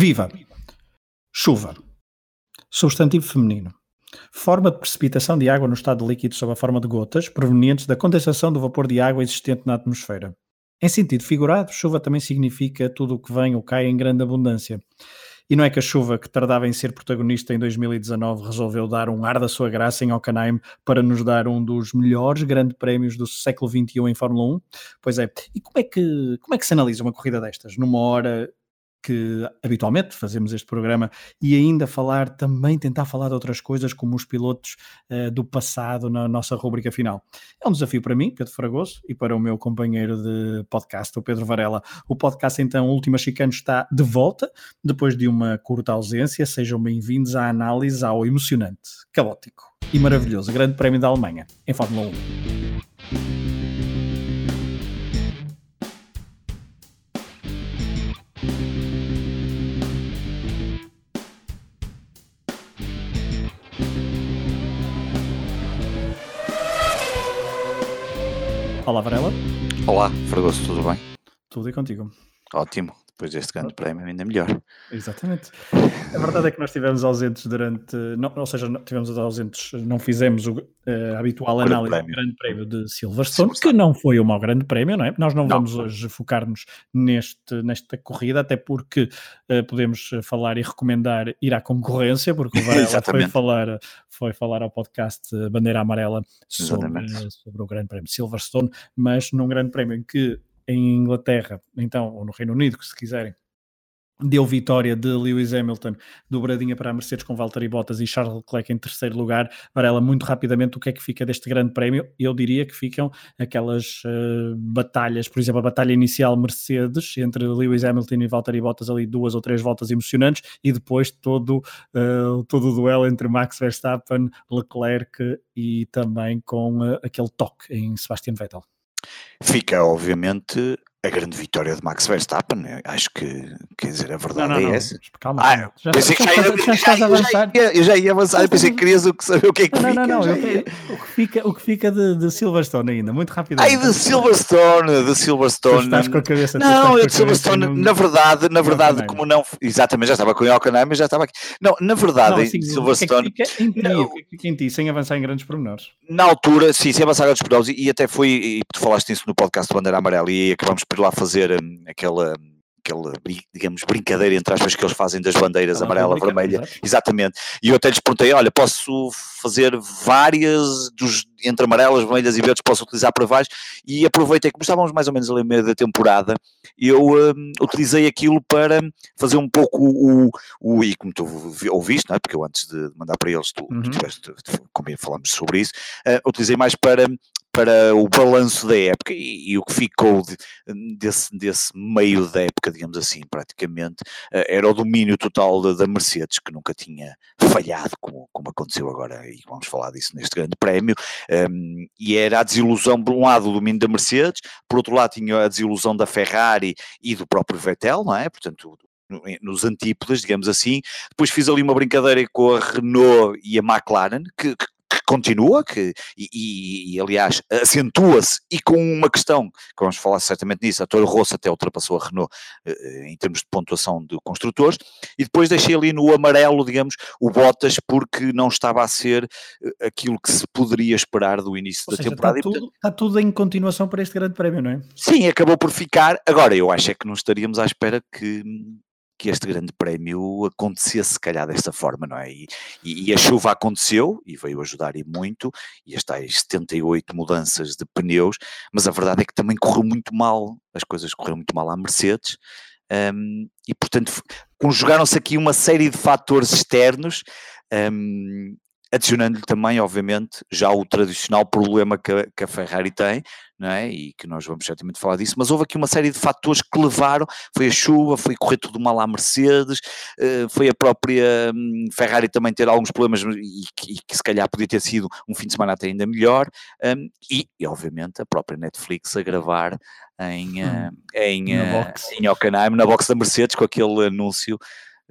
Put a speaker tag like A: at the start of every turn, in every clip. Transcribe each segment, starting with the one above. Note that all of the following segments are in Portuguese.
A: Viva! Chuva. Substantivo feminino. Forma de precipitação de água no estado líquido sob a forma de gotas, provenientes da condensação do vapor de água existente na atmosfera. Em sentido figurado, chuva também significa tudo o que vem ou cai em grande abundância. E não é que a chuva que tardava em ser protagonista em 2019 resolveu dar um ar da sua graça em Hockenheim para nos dar um dos melhores grandes prémios do século XXI em Fórmula 1? Pois é. E como é que, como é que se analisa uma corrida destas? Numa hora que habitualmente fazemos este programa e ainda falar, também tentar falar de outras coisas como os pilotos uh, do passado na nossa rubrica final. É um desafio para mim, Pedro Fragoso, e para o meu companheiro de podcast, o Pedro Varela. O podcast então Última Chicano está de volta, depois de uma curta ausência. Sejam bem-vindos à análise ao emocionante, caótico e maravilhoso Grande Prémio da Alemanha em Fórmula 1. Olá, Varela.
B: Olá, Fragoso, tudo bem?
A: Tudo e contigo.
B: Ótimo, depois deste grande prémio ainda melhor.
A: Exatamente. A verdade é que nós estivemos ausentes durante, não, ou seja, tivemos ausentes, não fizemos o uh, habitual análise do Grande Prémio de Silverstone, que não foi o mau Grande Prémio, não é? Nós não, não. vamos hoje focar-nos neste, nesta corrida, até porque uh, podemos falar e recomendar ir à concorrência, porque o Varela foi falar, foi falar ao podcast Bandeira Amarela sobre, sobre o Grande Prémio de Silverstone, mas num Grande Prémio em que em Inglaterra, então, ou no Reino Unido, se quiserem, deu vitória de Lewis Hamilton, dobradinha para a Mercedes com Valtteri Bottas e Charles Leclerc em terceiro lugar. Varela, muito rapidamente, o que é que fica deste grande prémio? Eu diria que ficam aquelas uh, batalhas, por exemplo, a batalha inicial Mercedes entre Lewis Hamilton e Valtteri Bottas ali duas ou três voltas emocionantes e depois todo, uh, todo o duelo entre Max Verstappen, Leclerc e também com uh, aquele toque em Sebastian Vettel.
B: Fica, obviamente, a grande vitória de Max Verstappen, né? acho que, quer dizer, a verdade não, não, é essa.
A: Calma, ah, já, pensei já, que já, já, estás a avançar.
B: Eu já ia avançar, eu pensei que querias saber o que é que
A: não,
B: fica.
A: Não, não, não, o que fica, o que fica de, de Silverstone ainda, muito rápido.
B: Ai, de Silverstone, de Silverstone. Tu
A: estás com a cabeça.
B: Não, eu de Silverstone, na verdade, na verdade, como não, exatamente, já estava com o mas já estava aqui. Não, na verdade, não, assim, Silverstone.
A: O que é que fica em ti, não, é que fica em ti, sem avançar em grandes pormenores?
B: Na altura, sim, sem avançar em grandes pormenores, e, e até foi, e tu falaste nisso no podcast do Bandeira Amarela, e acabamos por lá fazer hum, aquela aquela, digamos, brincadeira entre aspas que eles fazem das bandeiras amarela, vermelha, exatamente. E eu até lhes perguntei: olha, posso fazer várias dos, entre amarelas, vermelhas e verdes, posso utilizar para vários, e aproveitei, como estávamos mais ou menos ali no meio da temporada, eu um, utilizei aquilo para fazer um pouco o, o, e como tu ouviste, não é? porque eu antes de mandar para eles, tu, uhum. tu tiveste, como falamos sobre isso, uh, utilizei mais para para o balanço da época e, e o que ficou de, desse, desse meio da época, digamos assim, praticamente, uh, era o domínio total da, da, Mercedes, que nunca tinha falhado, como, como aconteceu agora, e vamos falar disso neste grande prémio, um, ehm, e era a desilusão, por um lado, o domínio da Mercedes, por outro lado, tinha a desilusão da Ferrari e do próprio Vettel, não é? Portanto, nos antípodas, digamos assim. Depois fiz ali uma brincadeira com a Renault e a McLaren, que, que continua, que, e, e, e aliás acentua-se, e com uma questão, que vamos falar certamente nisso, a Toro Rosso até ultrapassou a Renault uh, em termos de pontuação de construtores, e depois deixei ali no amarelo, digamos, o Bottas, porque não estava a ser uh, aquilo que se poderia esperar do início Ou da seja, temporada.
A: Está tudo, está tudo em continuação para este grande prémio, não é?
B: Sim, acabou por ficar. Agora, eu acho é que não estaríamos à espera que que este grande prémio acontecesse, se calhar, desta forma, não é? E, e, a chuva aconteceu e veio ajudar e muito, e as tais 78 mudanças de pneus, mas a verdade é que também correu muito mal, as coisas correram muito mal à Mercedes, um, e portanto conjugaram-se aqui uma série de fatores externos um, adicionando-lhe também, obviamente, já o tradicional problema que a, que a, Ferrari tem, não é? E que nós vamos certamente falar disso, mas houve aqui uma série de fatores que levaram, foi a chuva, foi correr tudo mal à Mercedes, eh, foi a própria hum, Ferrari também ter alguns problemas e que, e que se calhar podia ter sido um fim de semana até ainda melhor, um, e, e, obviamente a própria Netflix a gravar em, hum, em, em, eh, em Hockenheim, na box da Mercedes, com aquele anúncio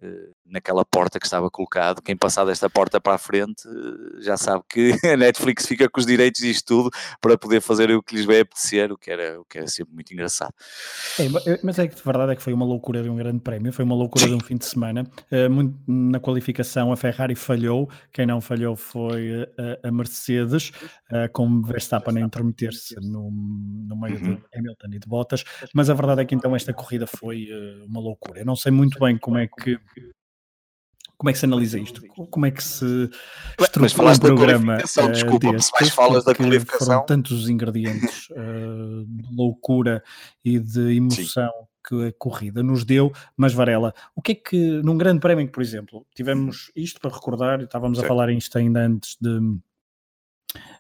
B: uh, naquela porta que estava colocado. Quem passar desta porta para a frente uh, já sabe que a Netflix fica com os direitos disto tudo para poder fazer o que lhes vai apetecer, o que era, o que era sempre muito engraçado.
A: É, mas é que de verdade é que foi uma loucura de um grande prémio, foi uma loucura Sim. de um fim de semana. Muito, na qualificação, a Ferrari falhou, quem não falhou foi a, a Mercedes, com Verstappen a intrometer-se no, no meio uhum. de Hamilton e de Bottas, mas a verdade é que então esta corrida foi uma loucura. Eu não sei muito bem como é que como é que se analisa isto? Como é que se estrutura um programa
B: uh, desculpa, destes, mais falas da qualificação.
A: Foram tantos ingredientes uh, de loucura e de emoção Sim. que a corrida nos deu, mas Varela, o que é que num grande prémio, por exemplo, tivemos isto para recordar, estávamos a falar isto ainda antes de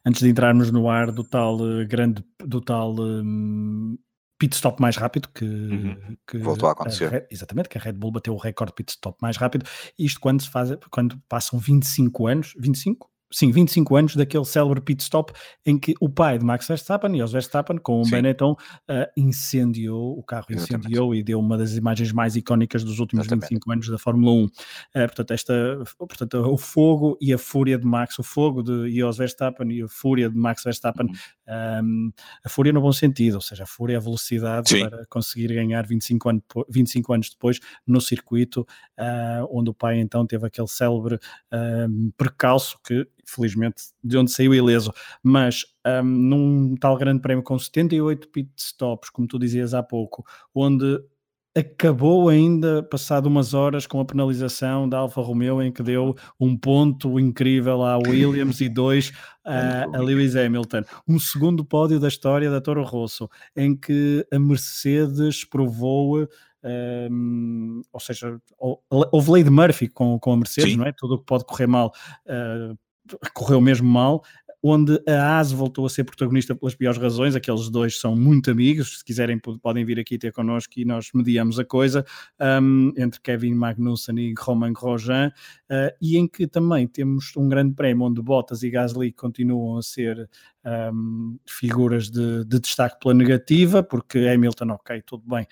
A: antes de entrarmos no ar do tal uh, grande do tal um, pit stop mais rápido que, uhum. que
B: voltou a acontecer.
A: A, exatamente, que a Red Bull bateu o recorde pit stop mais rápido. Isto quando se faz, quando passam 25 anos, 25? Sim, 25 anos daquele célebre pit stop em que o pai de Max Verstappen, Jos Verstappen, com o sim. Benetton, uh, incendiou, o carro incendiou Exatamente. e deu uma das imagens mais icónicas dos últimos Exatamente. 25 anos da Fórmula 1. Uh, eh, portanto, esta, portanto, o fogo e a fúria de Max, o fogo de Jos Verstappen e a fúria de Max Verstappen, uhum. um, ehm, a fúria no bom sentido, ou seja, a fúria e a velocidade sim. para conseguir ganhar 25, ano, 25 anos depois no circuito, uh, onde o pai então teve aquele célebre ehm, percalço que felizmente, de onde saiu ileso, mas um, num tal grande prémio com 78 pit stops, como tu dizias há pouco, onde acabou ainda, passado umas horas, com a penalização da Alfa Romeo, em que deu um ponto incrível à Williams e dois a, a Lewis Hamilton. Um segundo pódio da história da Toro Rosso, em que a Mercedes provou. Um, ou seja, houve lei de Murphy com, com a Mercedes, Sim. não é? Tudo o que pode correr mal uh, correu mesmo mal, onde a AS voltou a ser protagonista pelas piores razões, aqueles dois são muito amigos, se quiserem podem vir aqui ter connosco e nós mediamos a coisa, um, entre Kevin Magnussen e Romain Grosjean, uh, e em que também temos um grande prémio onde Bottas e Gasly continuam a ser um, figuras de, de, destaque pela negativa, porque Hamilton, ok, tudo bem,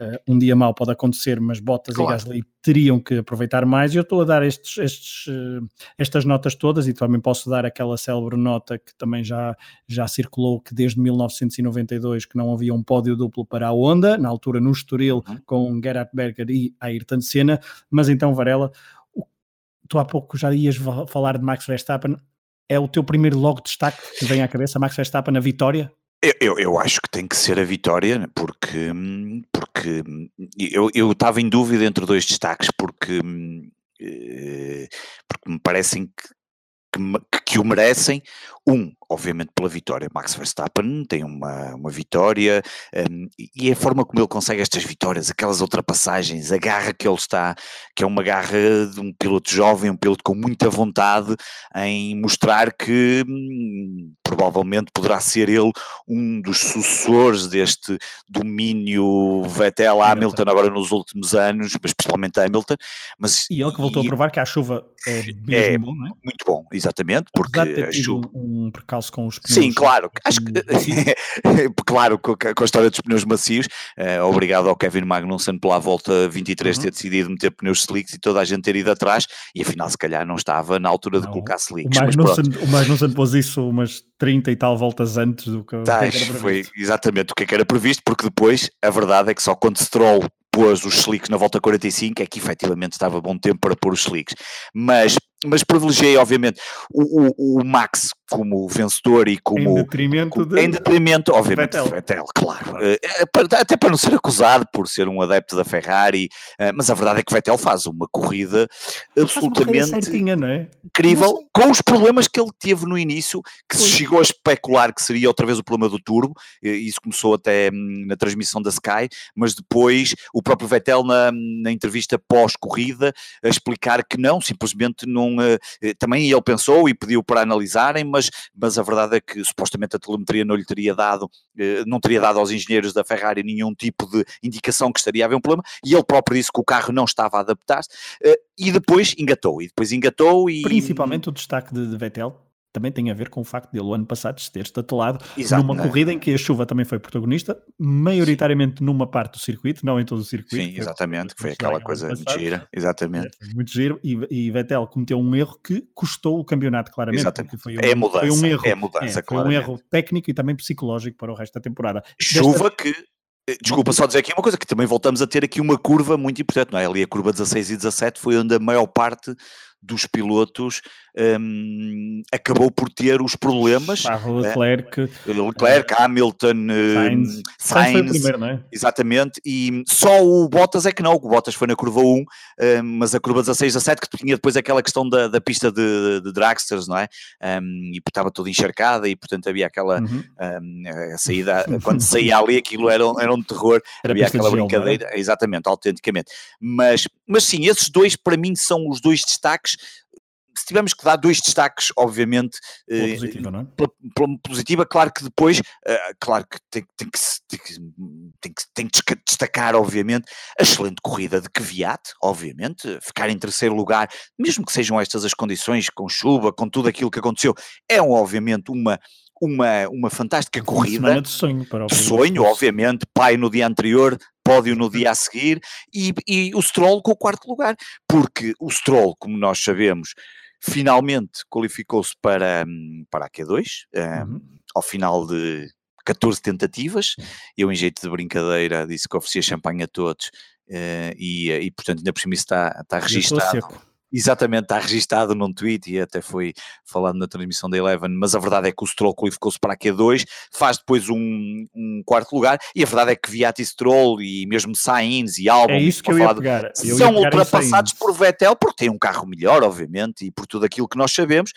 A: uh, um dia mau pode acontecer, mas Bottas claro. e Gasly teriam que aproveitar mais. E eu estou a dar estes, estes, uh, estas notas todas e também posso dar aquela célebre nota que também já, já circulou que desde 1992 que não havia um pódio duplo para a Honda, na altura no Estoril uhum. com Gerhard Berger e Ayrton Senna, mas então Varela, tu há pouco já ias falar de Max Verstappen, é o teu primeiro logo de destaque que vem à cabeça, Max Verstappen na vitória?
B: Eu, eu, eu, acho que tem que ser a vitória, porque, porque eu estava em dúvida entre dois destaques, porque, eh, porque me parecem que, que, que o merecem. Um, obviamente pela vitória. Max Verstappen tem uma, uma vitória um, e a forma como ele consegue estas vitórias, aquelas ultrapassagens, a garra que ele está, que é uma garra de um piloto jovem, um piloto com muita vontade em mostrar que hum, provavelmente poderá ser ele um dos sucessores deste domínio Vettel-Hamilton agora nos últimos anos, mas principalmente Hamilton. Mas,
A: e ele que voltou e, a provar que a chuva é,
B: é
A: bom, não é?
B: Muito bom, exatamente, porque
A: a chuva... Um, um percalço com os
B: pneus. Sim, claro. Acho que, claro, com, a história dos pneus macios, uh, obrigado ao Kevin Magnussen pela volta 23 uhum. ter decidido meter pneus slicks e toda a gente ter ido atrás, e afinal, se calhar, não estava na altura não. de colocar slicks.
A: O Magnussen, o Magnussen pôs isso umas 30 e tal voltas antes do que,
B: tá, que era Foi exatamente o que era previsto, porque depois a verdade é que só quando Stroll pôs os slicks na volta 45 é que efetivamente estava bom tempo para pôr os slicks. Mas mas privilegiei, obviamente, o, o, o, Max como vencedor e como.
A: Em detrimento, como,
B: de... em detrimento obviamente, Vettel, Vettel claro. Uh, até para não ser acusado por ser um adepto da Ferrari, uh, mas a verdade é que Vettel faz uma corrida absolutamente
A: certinha, não é?
B: incrível, com os problemas que ele teve no início, que se chegou a especular que seria outra vez o problema do turbo, e isso começou até hum, na transmissão da Sky, mas depois o próprio Vettel, na, na entrevista pós-corrida, a explicar que não, simplesmente não eh, eh, também ele pensou e pediu para analisarem, mas, mas a verdade é que supostamente a telemetria não lhe teria dado, eh, não teria dado aos engenheiros da Ferrari nenhum tipo de indicação que estaria a haver um problema, e ele próprio disse que o carro não estava a adaptar-se, e depois engatou, e depois engatou e...
A: Principalmente o destaque de, de Vettel, também tem a ver com o facto dele o ano passado ter estatelado Exato, numa é? corrida em que a chuva também foi protagonista, maioritariamente Sim. numa parte do circuito, não em todo o circuito.
B: Sim, exatamente, que foi aquela coisa muito gira, exatamente.
A: É, muito giro, e, e, Vettel cometeu um erro que custou o campeonato, claramente.
B: Exatamente. Foi um, é mudança, foi um erro, é mudança, é,
A: foi um erro técnico e também psicológico para o resto da temporada.
B: Chuva Desta... que eh, desculpa só dizer aqui uma coisa, que também voltamos a ter aqui uma curva muito importante, não é? Ali a curva 16 e 17 foi onde a maior parte dos pilotos um, acabou por ter os problemas.
A: Ah, Leclerc,
B: uh, Leclerc uh, Hamilton, Sainz, uh, Sainz, primeiro, não é? exatamente, e só o Bottas é que não, o Bottas foi na curva 1, mas a curva 16 a 7 que tinha depois aquela questão da, da pista de, de dragsters, não é? Um, e estava toda encharcada e portanto havia aquela uhum. um, saída, quando saía ali aquilo era, era um terror, era havia aquela gel, é? brincadeira, exatamente, autenticamente. Mas, mas sim, esses dois para mim são os dois destaques se tivermos que dar dois destaques, obviamente,
A: pela eh, positiva, não é?
B: Pela, pela positiva, claro que depois, uh, claro que tem, tem, que tem, que tem, que tem que destacar, obviamente, a excelente corrida de Kvyat, obviamente, ficar em terceiro lugar, mesmo que sejam estas as condições, com chuva, com tudo aquilo que aconteceu, é obviamente uma uma, uma fantástica corrida.
A: de sonho, para
B: o sonho, obviamente, pai no dia anterior, pódio no dia a seguir, e, e o Stroll com o quarto lugar, porque o Stroll, como nós sabemos, finalmente qualificou-se para, para a Q2, um, uhum. ao final de 14 tentativas. Eu, em jeito de brincadeira, disse que oferecia champanhe a todos uh, e, e, portanto, ainda por cima está, está registado. Exatamente, está registado num tweet e até foi falado na transmissão da Eleven, mas a verdade é que o Stroll qualificou-se para a Q2, faz depois um, um, quarto lugar, e a verdade é que Viat e Stroll e mesmo Sainz e Albon
A: é isso que eu ia pegar.
B: Eu são
A: ia
B: pegar ultrapassados por Vettel, porque tem um carro melhor, obviamente, e por tudo aquilo que nós sabemos,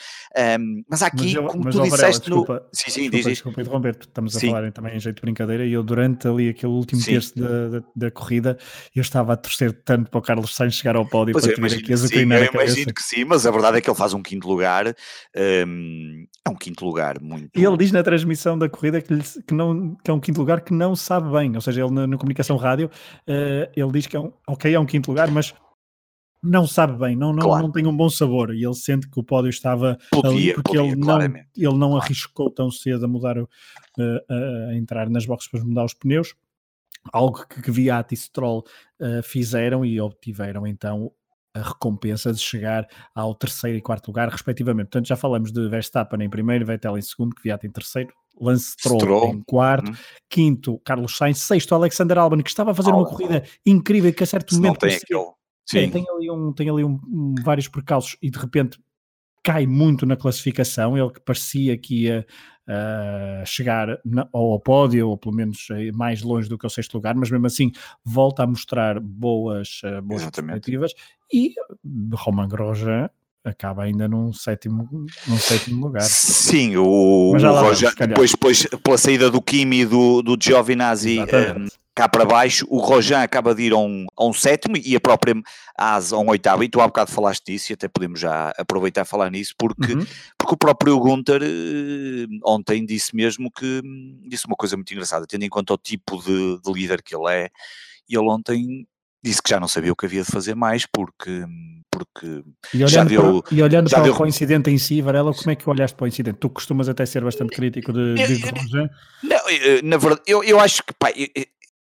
B: um, mas aqui, mas eu, como mas tu disseste
A: Varela, no... Sim, sim, desculpa, desculpa interromper, estamos a sim. falar também em jeito de brincadeira, e eu durante ali aquele último sim. terço da, da, da, corrida, eu estava a torcer tanto para o Carlos Sainz chegar ao pódio pois para ter aqui a azucrinar
B: eu imagino que sim, mas a verdade é que ele faz um quinto lugar, um, é um quinto lugar muito.
A: E ele diz na transmissão da corrida que, lhe, que, não, que é um quinto lugar que não sabe bem, ou seja, ele na, na comunicação rádio, uh, ele diz que é um, ok, é um quinto lugar, mas não sabe bem, não, não, claro. não tem um bom sabor e ele sente que o pódio estava podia, ali porque podia, ele, não, ele não arriscou tão cedo a mudar, uh, a entrar nas boxes para mudar os pneus, algo que, que Viat e Stroll uh, fizeram e obtiveram então a recompensa de chegar ao terceiro e quarto lugar, respectivamente. Portanto, já falamos de Verstappen em primeiro, Vettel em segundo, Kvyat em terceiro, Lance Stroll, Stroll. em quarto, uhum. quinto, Carlos Sainz, sexto, Alexander Albon, que estava a fazer uma corrida incrível que a certo momento...
B: Não tem aquele...
A: Sim. Tem ali, um, tem ali um, um, vários percalços e de repente cai muito na classificação, ele que parecia que ia uh, chegar na, ao pódio, ou pelo menos eh, mais longe do que o sexto lugar, mas mesmo assim volta a mostrar boas, uh, boas perspectivas. E Romain Grosjean acaba ainda num sétimo, num sétimo lugar.
B: Sim, o, o depois, depois pela saída do Kimi e do, do Giovinazzi um, cá para baixo, o Rojan acaba de ir a um, a um sétimo e a própria Asa a um oitavo, e tu há bocado falaste disso e até podemos já aproveitar e falar nisso, porque, uhum. porque o próprio Gunter eh, ontem disse mesmo que disse uma coisa muito engraçada, tendo em conta o tipo de, de líder que ele é, e ele ontem disse que já não sabia o que havia de fazer mais porque, porque
A: e olhando já deu. Para, e olhando já para, deu... para o incidente em si, Varela, como é que olhaste para o incidente? Tu costumas até ser bastante crítico de, de
B: Não, eh, na verdade, eu, eu acho que pá,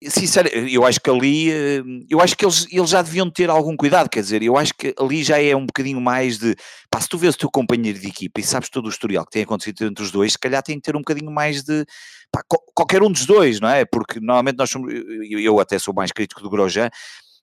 B: Sinceramente, eu acho que ali, eh, eu acho que eles, eles já deviam ter algum cuidado, quer dizer, eu acho que ali já é um bocadinho mais de, pá, se tu vês o teu companheiro de equipa e sabes todo o historial que tem acontecido entre os dois, se calhar tem que ter um bocadinho mais de, pá, qualquer um dos dois, não é? Porque normalmente nós somos, eu até sou mais crítico do Grosjean,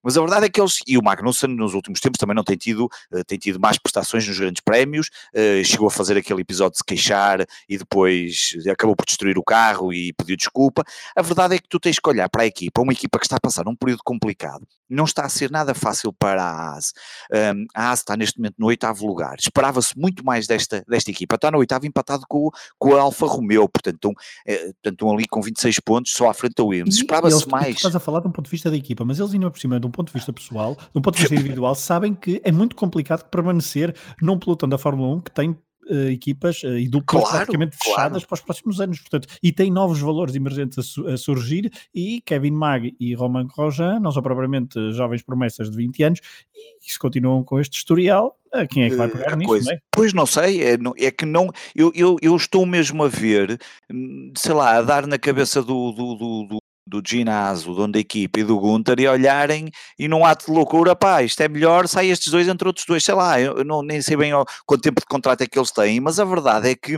B: mas a verdade é que eles, e o Magnussen nos últimos tempos também não tem tido, uh, tem tido mais prestações nos grandes prémios, uh, chegou a fazer aquele episódio de se queixar e depois acabou por destruir o carro e pediu desculpa. A verdade é que tu tens que olhar para a equipa, uma equipa que está a passar um período complicado, não está a ser nada fácil para a AS. Um, a AS está neste momento no oitavo lugar, esperava-se muito mais desta, desta equipa, está no oitavo empatado com, com a Alfa Romeo, portanto estão, é, portanto, estão ali com 26 pontos, só à frente da Williams, esperava-se mais.
A: Estás a falar de um ponto de vista da equipa, mas eles ainda por cima de um ponto de vista pessoal, de um ponto de vista individual, sabem que é muito complicado permanecer num pelotão da Fórmula 1 que tem uh, equipas uh, e duplas claro, praticamente claro. fechadas para os próximos anos. Portanto, e tem novos valores emergentes a, su a, surgir e Kevin Mag e Roman Grosjean não são propriamente jovens promessas de 20 anos e se continuam com este historial, quem é que vai pegar uh, nisso? Coisa. Não é?
B: Pois não sei, é, é, que não, eu, eu, eu estou mesmo a ver, hum, sei lá, a dar na cabeça do, do, do, do ginásio, dono da equipa e do Gunter e olharem e num ato de loucura, pá, isto é melhor, sai estes dois entre outros dois, sei lá, eu não, nem sei bem quanto tempo de contrato é que eles têm, mas a verdade é que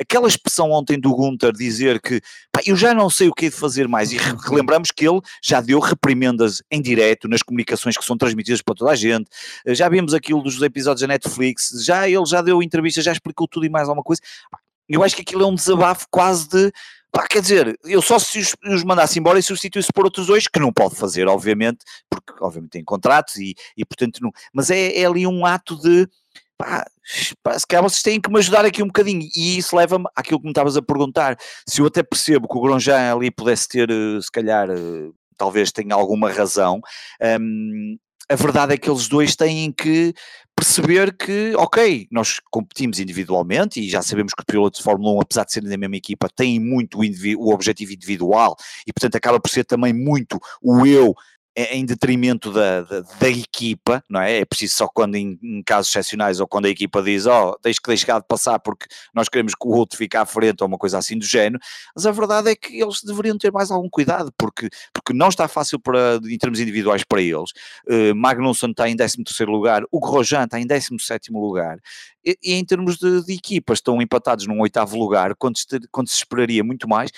B: aquela expressão ontem do Gunter dizer que pá, eu já não sei o que é de fazer mais, e relembramos que ele já deu reprimendas em direto nas comunicações que são transmitidas para toda a gente, já vimos aquilo dos episódios da Netflix, já ele já deu entrevista, já explicou tudo e mais alguma coisa, eu acho que aquilo é um desabafo quase de Pá, quer dizer, eu só se os, os mandasse embora e substituísse por outros dois, que não pode fazer, obviamente, porque obviamente tem contratos e, e portanto não. Mas é, é ali um ato de pá, pá, se calhar vocês têm que me ajudar aqui um bocadinho. E isso leva-me àquilo que me estavas a perguntar. Se eu até percebo que o Grosjean ali pudesse ter, eh, se calhar, eh, talvez tenha alguma razão, hum, a verdade é que eles dois têm que perceber que, ok, nós competimos individualmente e já sabemos que os pilotos de Fórmula 1, apesar de serem da mesma equipa, têm muito o, o objetivo individual e, portanto, acaba por ser também muito o eu em detrimento da, da, da, equipa, não é? É preciso só quando em, em, casos excepcionais ou quando a equipa diz, ó, oh, tens que deixar de passar porque nós queremos que o outro fique à frente ou uma coisa assim do género, mas a verdade é que eles deveriam ter mais algum cuidado porque, porque não está fácil para, em termos individuais para eles. Uh, Magnusson está em 13 lugar, o Grosjean está em 17 lugar e, e, em termos de, de equipas estão empatados num oitavo lugar quando se, quando se esperaria muito mais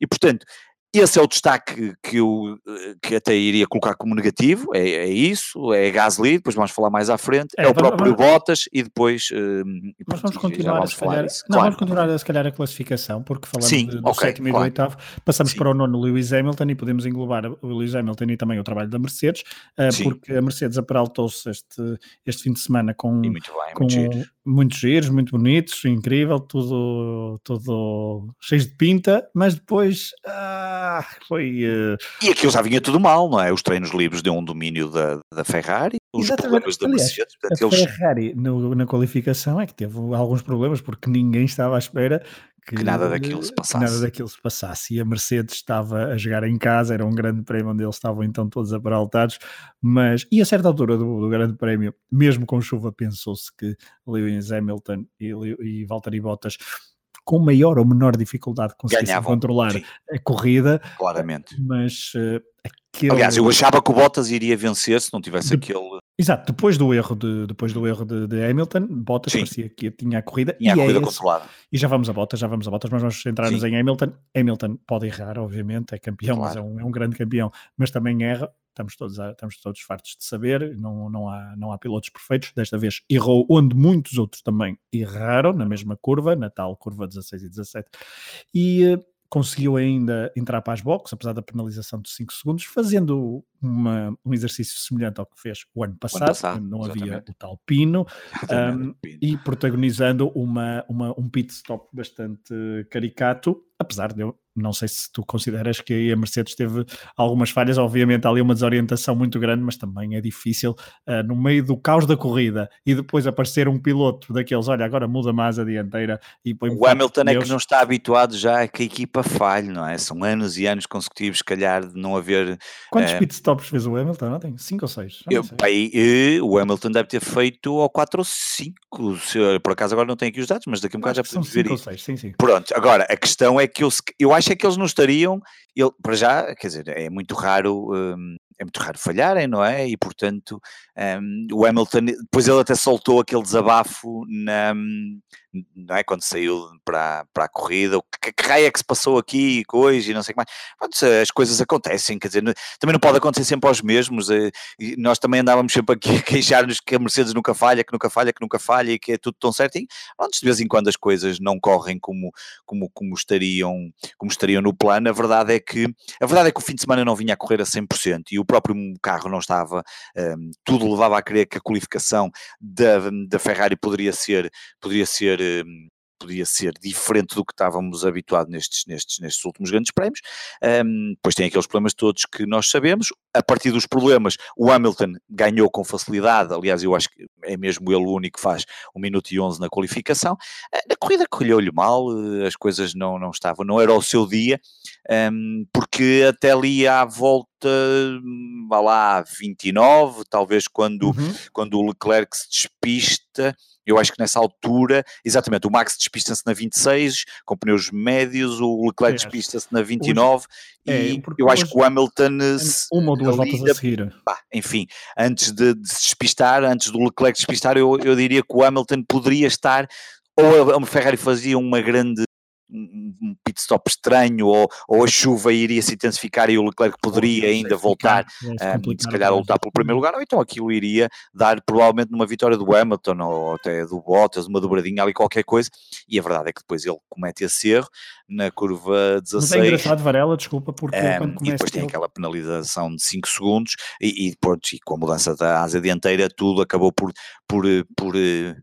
B: e portanto esse é o destaque que eu que até iria colocar como negativo, é, é isso, é Gasly, depois vamos falar mais à frente, é, é o próprio vamos, Bottas e depois... Uh,
A: mas vamos continuar vamos a se calhar, não, claro. vamos continuar a se calhar a classificação, porque falamos Sim, do okay, sétimo claro. e do oitavo, passamos Sim. para o nono Lewis Hamilton e podemos englobar o Lewis Hamilton e também o trabalho da Mercedes, uh, porque a Mercedes aperaltou-se este, este fim de semana com,
B: muito bem, com
A: muito muitos giros, muito bonitos, incrível, tudo, tudo cheio de pinta, mas depois ah, foi. Uh...
B: E aquilo já vinha tudo mal, não é? Os treinos livres deu um domínio da, da Ferrari, os Exatamente. problemas da Mercedes.
A: a eles... Ferrari no, na qualificação é que teve alguns problemas porque ninguém estava à espera
B: que, que, nada daquilo se passasse.
A: nada daquilo se passasse. E a Mercedes estava a jogar em casa, era um grande prémio onde eles estavam então todos aparaltados, mas e a certa altura do, do grande prémio, mesmo com chuva, pensou-se que Lewis Hamilton e, e Valtteri Bottas com maior ou menor dificuldade conseguissem controlar sim. a corrida.
B: Claramente.
A: Mas uh,
B: aquele... Aliás, eu achava que o Bottas iria vencer se não tivesse de... aquele
A: Exato, depois do erro de, depois do erro de, de Hamilton, Bottas Sim. parecia que tinha a corrida.
B: Tinha
A: e
B: a é corrida é controlada.
A: E já vamos a Bottas, já vamos a Bottas, mas vamos centrar-nos em Hamilton. Hamilton pode errar, obviamente, é campeão, claro. mas é um, é um grande campeão, mas também erra. Estamos todos, estamos todos fartos de saber, não, não, há, não há pilotos perfeitos. Desta vez errou onde muitos outros também erraram, na mesma curva, na tal curva 16 e 17. E eh, conseguiu ainda entrar para as boxes, apesar da penalização de 5 segundos, fazendo uma, um exercício semelhante ao que fez o ano passado, ano passado não exatamente. havia o tal pino, um, e protagonizando uma, uma, um pit stop bastante caricato, apesar de eu não sei se tu consideras que a Mercedes teve algumas falhas, obviamente ali uma desorientação muito grande, mas também é difícil uh, no meio do caos da corrida e depois aparecer um piloto daqueles, olha, agora muda mais a dianteira e põe
B: O Hamilton é que não está habituado já a que a equipa falhe, não é? São anos e anos consecutivos, se calhar, de não haver.
A: Quantos uh, pit stops fez o Hamilton? Não tem? Cinco ou seis?
B: Eu, o Hamilton deve ter feito ou quatro ou cinco. Se, por acaso agora não tenho aqui os dados, mas daqui a um bocado já podemos ver isso. Seis, sim, sim. Pronto, agora a questão é que eu, eu acho é que eles não estariam, ele, para já, quer dizer, é muito raro, um, é muito raro falharem, não é? E portanto, um, o Hamilton, depois ele até soltou aquele desabafo na, não é? Quando saiu para, para a corrida, o que, que raio é que se passou aqui hoje e não sei o que mais. As coisas acontecem, quer dizer, também não pode acontecer sempre aos mesmos. Eh, nós também andávamos sempre aqui a queixar-nos que a Mercedes nunca falha, que nunca falha, que nunca falha e que é tudo tão. E pronto, de vez em quando as coisas não correm como, como, como, estariam, como estariam no plano. A verdade é que a verdade é que o fim de semana não vinha a correr a 100% e o próprio carro não estava, um, tudo levava a crer que a qualificação da, da Ferrari poderia ser, poderia ser Hum, podia ser diferente do que estávamos habituados nestes, nestes, nestes últimos grandes prémios. Um, depois tem aqueles problemas todos que nós sabemos. A partir dos problemas, o Hamilton ganhou com facilidade. Aliás, eu acho que
C: é mesmo ele o único que faz 1 minuto e 11 na qualificação. A corrida colheu-lhe mal, as coisas não, não estavam, não era o seu dia, um, porque até ali à volta, vá lá, 29, talvez quando, uhum. quando o Leclerc se despista, eu acho que nessa altura, exatamente, o Max despista-se na 26, com pneus médios, o Leclerc é, despista-se na 29 é, e eu acho que o Hamilton.
A: Uma ou duas voltas a seguir.
C: Pá, enfim, antes de, de, se despistar, antes do Leclerc despistar, eu, eu diria que o Hamilton poderia estar ou a Ferrari fazia uma grande um pit stop estranho ou, ou a chuva iria se intensificar e o Leclerc poderia ainda voltar, um, se calhar a lutar pelo primeiro lugar, ou então aquilo iria dar provavelmente numa vitória do Hamilton ou até do Bottas, uma dobradinha ali, qualquer coisa, e a verdade é que depois ele comete esse erro na curva 16. Mas é
A: engraçado, Varela, desculpa, porque um,
C: começa... E depois tem aquela penalização de 5 segundos e, e, pronto, e com a mudança da asa dianteira tudo acabou por, por, por,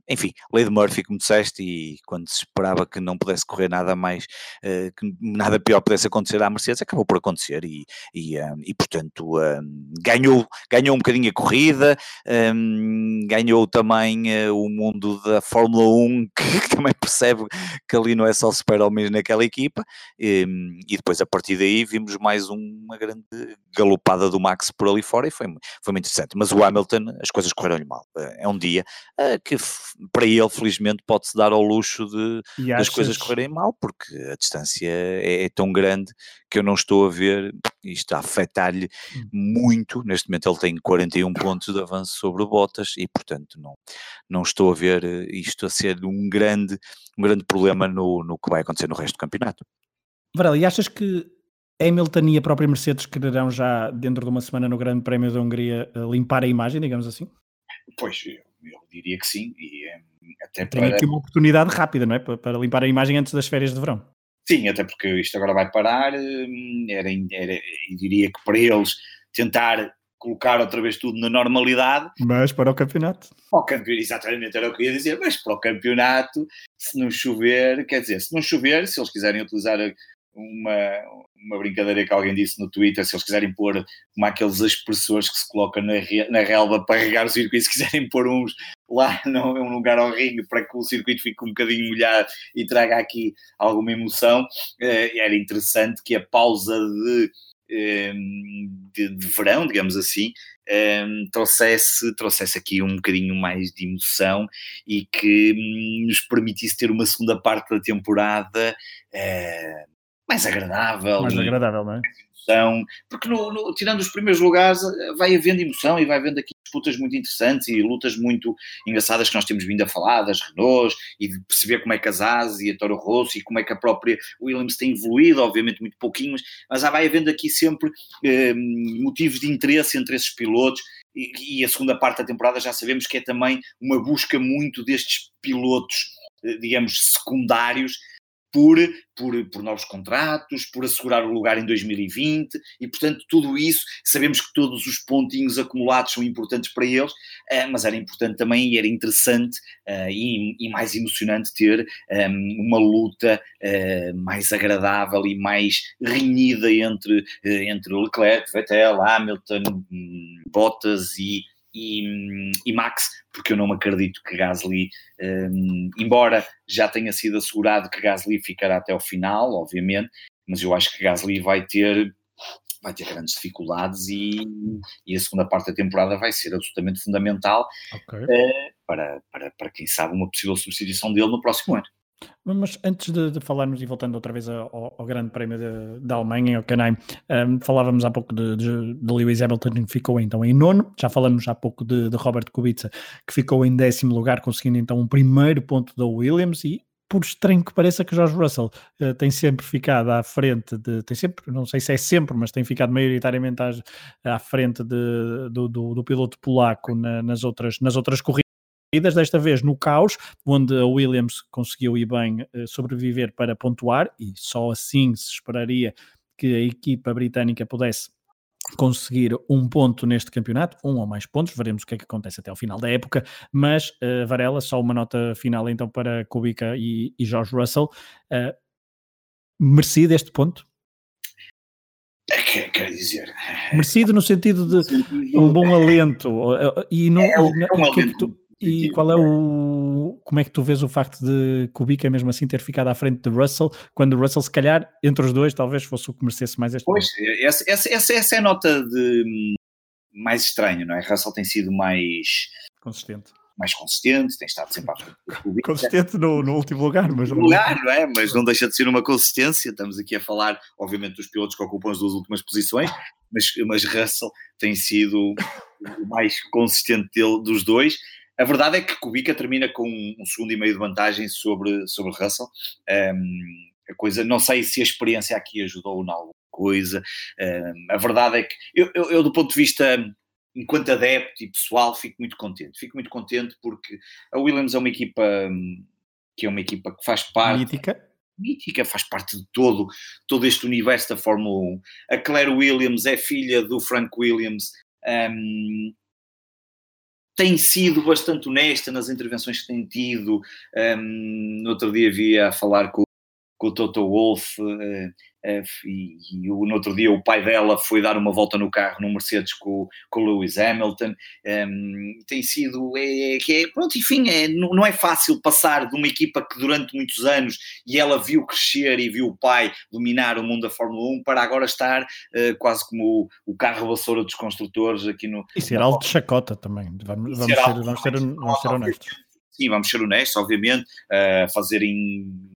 C: enfim, lei de Murphy, como disseste, e quando se esperava que não pudesse correr nada mais, uh, que nada pior pudesse acontecer à Mercedes, acabou por acontecer e, e, um, e portanto um, ganhou, ganhou um bocadinho a corrida, um, ganhou também uh, o mundo da Fórmula 1, que também percebe que ali não é só super-homens naquela equipa, e, e, depois a partir daí vimos mais uma grande galopada do Max por ali fora e foi, foi muito interessante. Mas o Hamilton, as coisas correram-lhe mal. É um dia uh, que para ele, felizmente, pode-se dar ao luxo de, das coisas correrem mal, porque a distância é, é, tão grande que eu não estou a ver isto a afetar-lhe hum. muito. Neste momento ele tem 41 pontos de avanço sobre o Bottas e, portanto, não, não estou a ver eh, isto a ser um grande, um grande problema no, no que vai acontecer no resto do campeonato.
A: Varela, e achas que Hamilton e a própria Mercedes quererão já, dentro de uma semana no Grande Prémio da Hungria, eh, limpar a imagem, digamos assim?
B: Pois, eu, diria que sim, e eh, até
A: Tem para... aqui uma oportunidade rápida, não é? Para, limpar a imagem antes das férias de verão.
B: Sim, até porque isto agora vai parar, hum, era, era, eu diria que para eles tentar colocar outra vez tudo na normalidade.
A: Mas para o campeonato.
B: Para o campeonato, exatamente era o que eu ia dizer, mas para o campeonato, se não chover, quer dizer, se não chover, se eles quiserem utilizar uma, uma brincadeira que alguém disse no Twitter, se eles quiserem pôr como aqueles expressores que se colocam na, na relva para regar o circuito, se quiserem pôr uns lá num lugar ao ringue para que o circuito fique um bocadinho molhado e traga aqui alguma emoção, eh, era interessante que a pausa de, ehm, de, de verão, digamos assim, ehm, trouxesse, trouxesse aqui um bocadinho mais de emoção e que hum, nos permitisse ter uma segunda parte da temporada uh, mais agradável.
A: Mais agradável, não é?
B: Emoção, porque no, no, tirando os primeiros lugares vai havendo emoção e vai havendo aqui disputas muito interessantes e lutas muito engraçadas que nós temos vindo a falar, das Renaults e de perceber como é que as As e a Toro Rosso e como é que a própria Williams tem evoluído, obviamente muito pouquinho, mas já vai havendo aqui sempre eh, motivos de interesse entre esses pilotos e, e a segunda parte da temporada já sabemos que é também uma busca muito destes pilotos, eh, digamos, secundários por, por, por novos contratos, por assegurar o lugar em 2020 e, portanto, tudo isso, sabemos que todos os pontinhos acumulados são importantes para eles, uh, mas era importante também e era interessante uh, e, e, mais emocionante ter ehm, uma luta uh, mais agradável e mais renhida entre, entre Leclerc, Vettel, Hamilton, um, Bottas e e, e, Max, porque eu não me acredito que Gasly, um, embora já tenha sido assegurado que Gasly ficará até o final, obviamente, mas eu acho que Gasly vai ter vai ter grandes dificuldades e, e a segunda parte da temporada vai ser absolutamente fundamental okay. uh, para, para, para quem sabe uma possível substituição dele no próximo ano.
A: Mas antes de, de, falarmos e voltando outra vez ao, ao Grande Prémio da Alemanha, ao Canheim, um, falávamos há pouco de, de, de, Lewis Hamilton que ficou então em nono, já falamos há pouco de, de Robert Kubica que ficou em décimo lugar, conseguindo então um primeiro ponto da Williams. E por estranho que pareça que George Russell uh, tem sempre ficado à frente de, tem sempre, não sei se é sempre, mas tem ficado maioritariamente à, à frente de, do, do, do, piloto polaco na, nas, outras, nas outras corridas corridas, desta vez no caos, onde a Williams conseguiu ir bem eh, sobreviver para pontuar e só assim se esperaria que a equipa britânica pudesse conseguir um ponto neste campeonato, um ou mais pontos, veremos o que é que acontece até ao final da época, mas uh, Varela, só uma nota final então para Kubica e, e George Russell, uh, merecido este ponto?
B: É quer dizer...
A: Merecido no sentido de um bom alento, e não, é, é um, é um alento E qual é o. Como é que tu vês o facto de Kubica mesmo assim ter ficado à frente de Russell, quando o Russell, se calhar, entre os dois, talvez fosse o que merecesse mais este
B: Pois, essa, essa, essa, é a nota de mais estranha, não é? Russell tem sido mais
A: consistente
B: mais consistente, tem estado sempre à frente
A: Consistente no, no, último lugar, mas
B: no lugar, não é? Mas não deixa de ser uma consistência. Estamos aqui a falar, obviamente, dos pilotos que ocupam as duas últimas posições, mas, mas Russell tem sido o mais consistente dele, dos dois. A verdade é que Kubica termina com um segundo e meio de vantagem sobre, sobre Russell. Um, a coisa, não sei se a experiência aqui ajudou ou não coisa. Um, a verdade é que eu, eu, eu, do ponto de vista enquanto adepto e pessoal, fico muito contente. Fico muito contente porque a Williams é uma equipa hum, que é uma equipa que faz parte.
A: Mítica.
B: Mítica, faz parte de todo, todo este universo da Fórmula 1. A Claire Williams é filha do Frank Williams. Um, tem sido bastante honesta nas intervenções que tem tido. Um, no outro dia havia a falar com, com o Toto Wolff. Uh, eh, e, e no outro dia o pai dela foi dar uma volta no carro no Mercedes com, com o Lewis Hamilton. Um, ehm, tem sido, é, que é, pronto, enfim, é, não, não é fácil passar de uma equipa que durante muitos anos e ela viu crescer e viu o pai dominar o mundo da Fórmula 1 para agora estar uh, quase como o, o carro vassoura dos construtores aqui no.
A: E ser alto de chacota também, vamos, vamos, ser, vamos, ser, vamos ser honestos.
B: Sim, vamos ser honestos, obviamente, uh, fazerem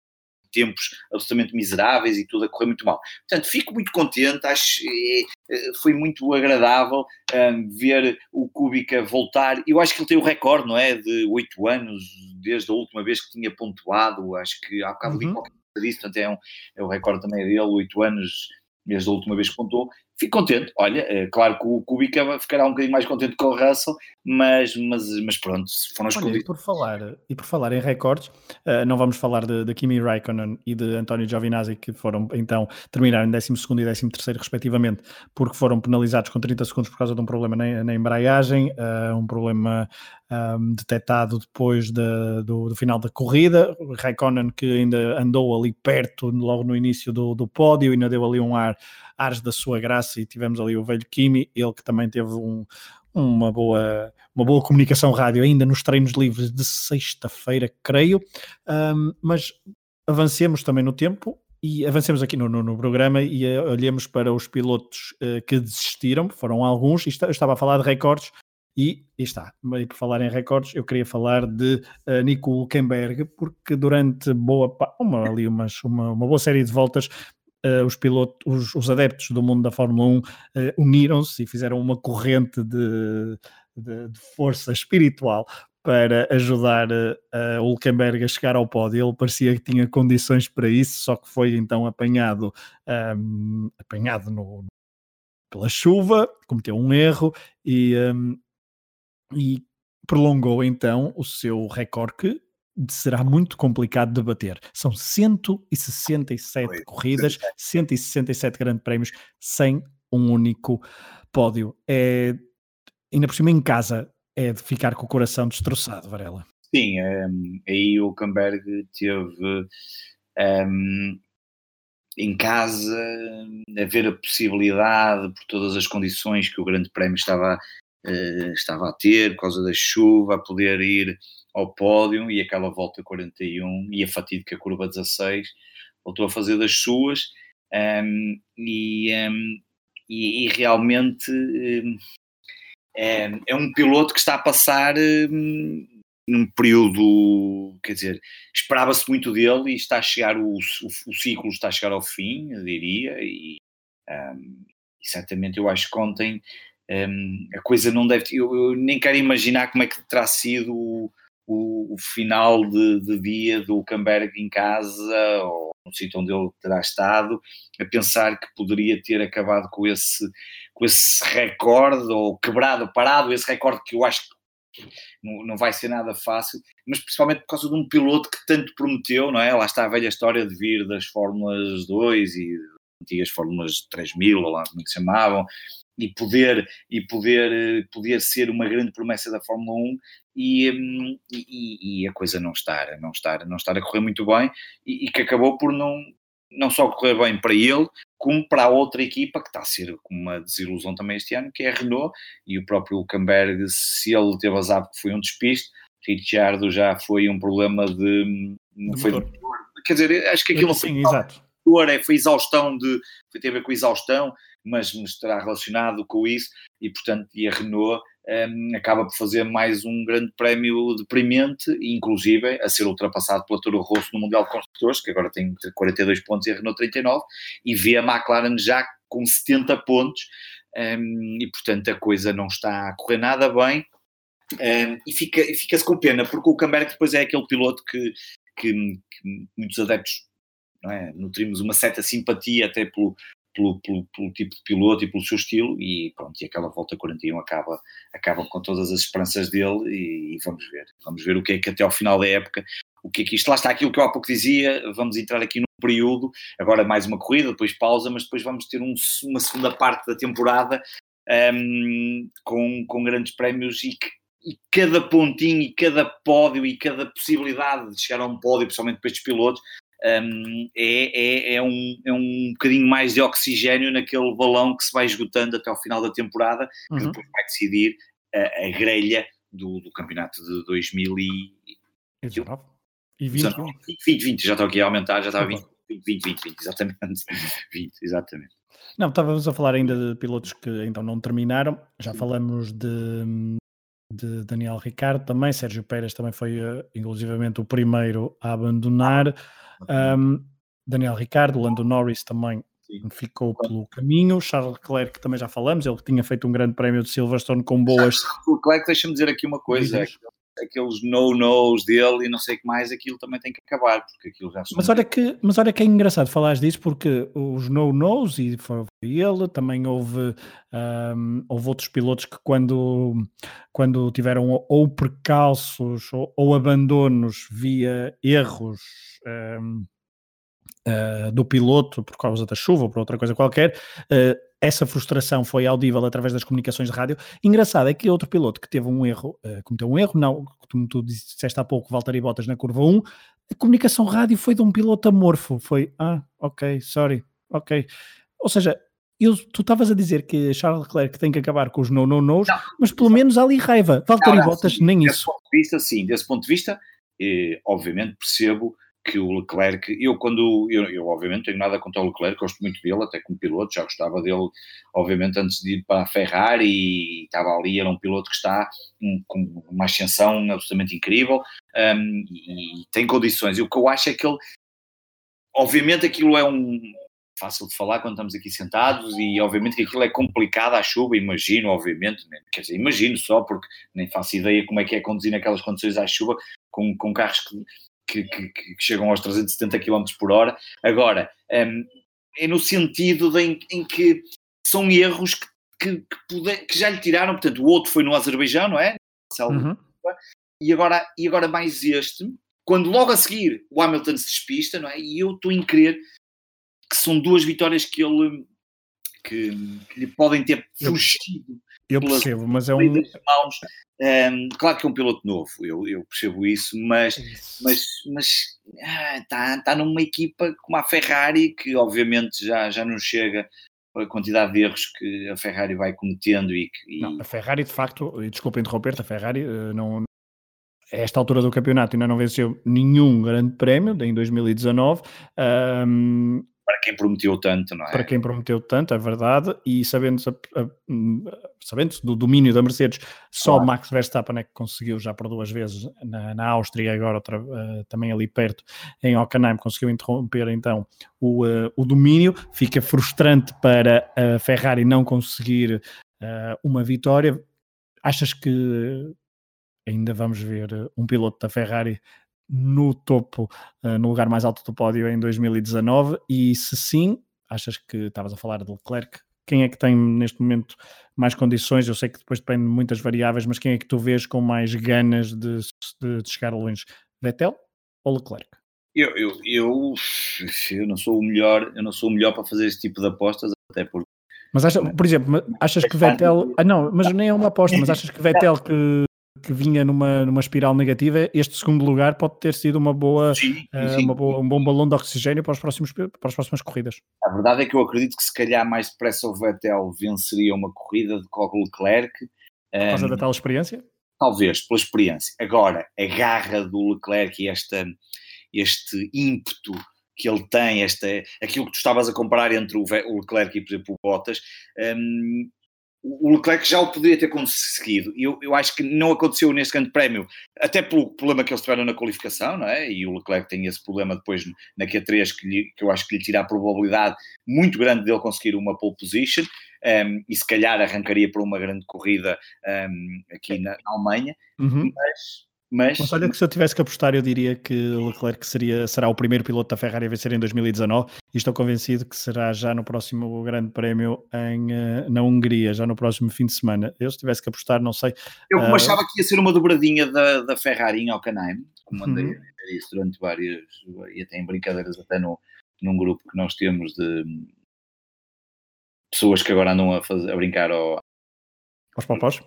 B: tempos absolutamente miseráveis e tudo a correr muito mal. Portanto, fico muito contente, acho que eh, foi muito agradável um, ver o Kubica voltar. Eu acho que ele tem o recorde, não é? De oito anos, desde a última vez que tinha pontuado, acho que há bocado uhum. qualquer coisa disso, portanto é, um, é o recorde também dele, oito anos desde a última vez que pontuou, fico contente. Olha, é claro que o Kubica ficará um bocadinho mais contente com o Russell, mas, mas, mas pronto, foram as
A: condições. E por falar, e por falar em recordes, uh, não vamos falar de, de, Kimi Raikkonen e de António Giovinazzi, que foram então terminar em 12 e 13 respectivamente, porque foram penalizados com 30 segundos por causa de um problema na, na embreagem, uh, um problema um, detectado depois de, do, do, final da corrida. Raikkonen que ainda andou ali perto, logo no início do, do pódio, ainda deu ali um ar, ares da sua graça e tivemos ali o velho Kimi, ele que também teve um, uma boa, uma boa comunicação rádio ainda nos treinos livres de sexta-feira, creio. Um, mas avancemos também no tempo e avancemos aqui no, no, no programa e uh, olhemos para os pilotos uh, que desistiram, foram alguns, e eu estava a falar de recordes, e, e está, e por falar em recordes, eu queria falar de uh, Nico Hulkenberg, porque durante boa, uma, ali umas, uma, uma boa série de voltas, uh, os pilotos, os, os, adeptos do mundo da Fórmula 1 uh, eh, uniram-se e fizeram uma corrente de, de, de força espiritual para ajudar uh, Hulkenberg a chegar ao pódio. Ele parecia que tinha condições para isso, só que foi então apanhado, um, apanhado no, pela chuva, cometeu um erro e, um, e prolongou então o seu recorde que será muito complicado de bater. São 167 Foi. corridas, 167 grandes prémios sem um único pódio. É, ainda por cima em casa é de ficar com o coração destroçado, Varela.
B: Sim, um, ehm, aí o Camberg teve um, ehm, em casa a ver a possibilidade, por todas as condições que o Grande Prémio estava uh, estava a ter, por causa da chuva, a poder ir ao pódio e aquela volta 41 e a fatídica curva 16 voltou a fazer das suas um, e, um, e, e, realmente um, é, é, um piloto que está a passar num período, quer dizer, esperava-se muito dele e está a chegar, o, o, o, ciclo está a chegar ao fim, eu diria, e, um, certamente eu acho que ontem um, a coisa não deve. Eu, eu, nem quero imaginar como é que terá sido o, o, o final de, de, dia do Camberg em casa ou no sítio onde ele terá estado, a pensar que poderia ter acabado com esse, com esse recorde ou quebrado, parado, esse recorde que eu acho que não, não vai ser nada fácil, mas principalmente por causa de um piloto que tanto prometeu, não é? Lá está a velha história de vir das Fórmulas 2 e antigas Fórmulas 3000, ou lá como é se chamavam, e poder e poder eh, poder ser uma grande promessa da Fórmula 1 hum, e, e, e, a coisa não estar não estar não estar a correr muito bem e, e, que acabou por não não só correr bem para ele como para a outra equipa que está a ser uma desilusão também este ano que é a Renault e o próprio Hulkenberg se ele teve azar porque foi um despiste Ricciardo já foi um problema de. Não foi de, quer dizer, acho que aquilo
A: Sim, foi, exato.
B: É, foi exaustão de. Foi, ter a ver com exaustão, mas estará relacionado com isso e, portanto, e a Renault um, acaba por fazer mais um grande prémio deprimente, inclusive a ser ultrapassado pela Toro Rosso no Mundial de Construtores, que agora tem 42 pontos e a Renault 39, e vê a McLaren já com 70 pontos, um, e portanto a coisa não está a correr nada bem. Um, e fica-se fica com pena, porque o Camberg depois é aquele piloto que, que, que muitos adeptos é? nutrimos uma certa simpatia até pelo, pelo, pelo, pelo, tipo de piloto e pelo seu estilo e pronto, e aquela volta 41 acaba, acaba com todas as esperanças dele e, e, vamos ver, vamos ver o que é que até ao final da época, o que é que isto, lá está aquilo que eu há pouco dizia, vamos entrar aqui num período, agora mais uma corrida, depois pausa, mas depois vamos ter um, uma segunda parte da temporada um, com, com grandes prémios e que e cada pontinho e cada pódio e cada possibilidade de chegar a um pódio, principalmente para estes pilotos, um, é, é, é, um, é um bocadinho mais de oxigênio naquele balão que se vai esgotando até ao final da temporada, que uhum. depois vai decidir a, a grelha do, do, campeonato de
A: 2019 e 20,
B: 20, 20, já estou aqui a aumentar, já estava 20, 20, 20, 20, 20 exatamente, 20, exatamente.
A: Não, estávamos a falar ainda de pilotos que então não terminaram, já falamos de, de Daniel Ricardo também, Sérgio Pérez também foi uh, inclusivamente o primeiro a abandonar. Um, Daniel Ricardo, Lando Norris também Sim. ficou pelo caminho. Charles Leclerc, também já falamos, ele tinha feito um grande prémio de Silverstone com boas.
B: Charles Leclerc, deixa-me dizer aqui uma coisa: aqueles no-nos dele e não sei o que mais, aquilo também tem que acabar, porque aquilo já
A: mas olha que Mas olha que é engraçado falar disso, porque os no-nos, e foi ele, também houve, um, houve outros pilotos que quando, quando tiveram ou percalços ou, ou abandonos via erros um, uh, do piloto por causa da chuva ou por outra coisa qualquer, uh, essa frustração foi audível através das comunicações de rádio. Engraçado é que outro piloto que teve um erro, uh, cometeu um erro, não, como tu disseste há pouco, Valtteri Bottas na curva 1, a comunicação rádio foi de um piloto amorfo, foi, ah, ok, sorry, ok. Ou seja, eu, tu estavas a dizer que Charles Leclerc tem que acabar com os no-no-nos, mas pelo menos há ali raiva. Valtteri Bottas, sim, nem
B: desse
A: isso.
B: Ponto de vista, sim, desse ponto de vista, eh, obviamente percebo que o Leclerc, eu quando, eu, eu obviamente tenho nada contra o Leclerc, gosto muito dele, até como piloto, já gostava dele, obviamente antes de ir para a Ferrari, estava ali, era um piloto que está um, com uma ascensão absolutamente incrível, um, e, e, tem condições, e o que eu acho é que ele, obviamente aquilo é um, fácil de falar quando estamos aqui sentados e obviamente que aquilo é complicado à chuva, imagino, obviamente, né? quer dizer, imagino só porque nem faço ideia como é que é conduzir naquelas condições à chuva com, com carros que que, que, que chegam aos 370 km por hora. Agora, um, é no sentido de, em, em, que são erros que, que, puder, que, já lhe tiraram, portanto, o outro foi no Azerbaijão, não é? Uhum. E, agora, e agora mais este, quando logo a seguir o Hamilton se despista, não é? E eu estou em crer que são duas vitórias que ele que, que lhe podem ter fugido.
A: Eu, eu percebo, mas é um.
B: Mãos, um, claro que é um piloto novo, eu, eu percebo isso, mas está mas, mas, ah, tá, tá numa equipa como a Ferrari, que obviamente já, já não chega a quantidade de erros que a Ferrari vai cometendo e. E...
A: Não, a Ferrari, de facto, e desculpa interromper-te, a Ferrari uh, não, a esta altura do campeonato ainda não venceu nenhum grande prémio em 2019. Um,
B: para quem prometeu tanto, não é?
A: Para quem prometeu tanto, é verdade, e sabendo-se sabendo do domínio da Mercedes, só claro. Max Verstappen é que conseguiu já por duas vezes na, na Áustria, agora outra, uh, também ali perto em Hockenheim, conseguiu interromper então o, uh, o domínio. Fica frustrante para a Ferrari não conseguir uh, uma vitória. Achas que ainda vamos ver um piloto da Ferrari no topo, uh, no lugar mais alto do pódio em 2019? E se sim, achas que estavas a falar de Leclerc? Quem é que tem neste momento mais condições? Eu sei que depois depende de muitas variáveis, mas quem é que tu vês com mais ganas de, de, de chegar longe? Vettel ou Leclerc?
B: Eu, eu, eu, eu, não sou o melhor, eu não sou o melhor para fazer esse tipo de apostas, até porque.
A: Mas acha, por exemplo, achas que Vettel. Ah, não, mas nem é uma aposta, mas achas que Vettel que que vinha numa, numa espiral negativa, este segundo lugar pode ter sido uma boa, sim, eh, sim. uma boa, um bom balão de oxigênio para, os próximos, para as próximas corridas.
B: A verdade é que eu acredito que se calhar mais depressa o Vettel venceria uma corrida de que o Leclerc.
A: Por causa um, da tal experiência?
B: talvez, pela experiência. Agora, a garra do Leclerc e esta, este ímpeto que ele tem, esta, aquilo que tu estavas a comparar entre o, Leclerc e, por exemplo, o Bottas, um, o Leclerc já o poderia ter conseguido. Eu, eu acho que não aconteceu neste grande prémio, até pelo problema que eles tiveram na qualificação, não é? E o Leclerc tem esse problema depois na Q3, que, lhe, que eu acho que lhe tira a probabilidade muito grande dele conseguir uma pole position, um, e se calhar arrancaria para uma grande corrida um, aqui na Alemanha,
A: uhum. mas mas... Mas olha que se eu tivesse que apostar, eu diria que Leclerc seria, será o primeiro piloto da Ferrari a vencer em 2019 e estou convencido que será já no próximo Grande Prémio em, eh, na Hungria, já no próximo fim de semana. Eu se tivesse que apostar, não sei.
B: Eu como uh... achava que ia ser uma dobradinha da, da Ferrari em Hockenheim, como andei uhum. a isso durante várias, e até em brincadeiras até no, num grupo que nós temos de pessoas que agora andam a, fazer, a brincar ao,
A: aos popós?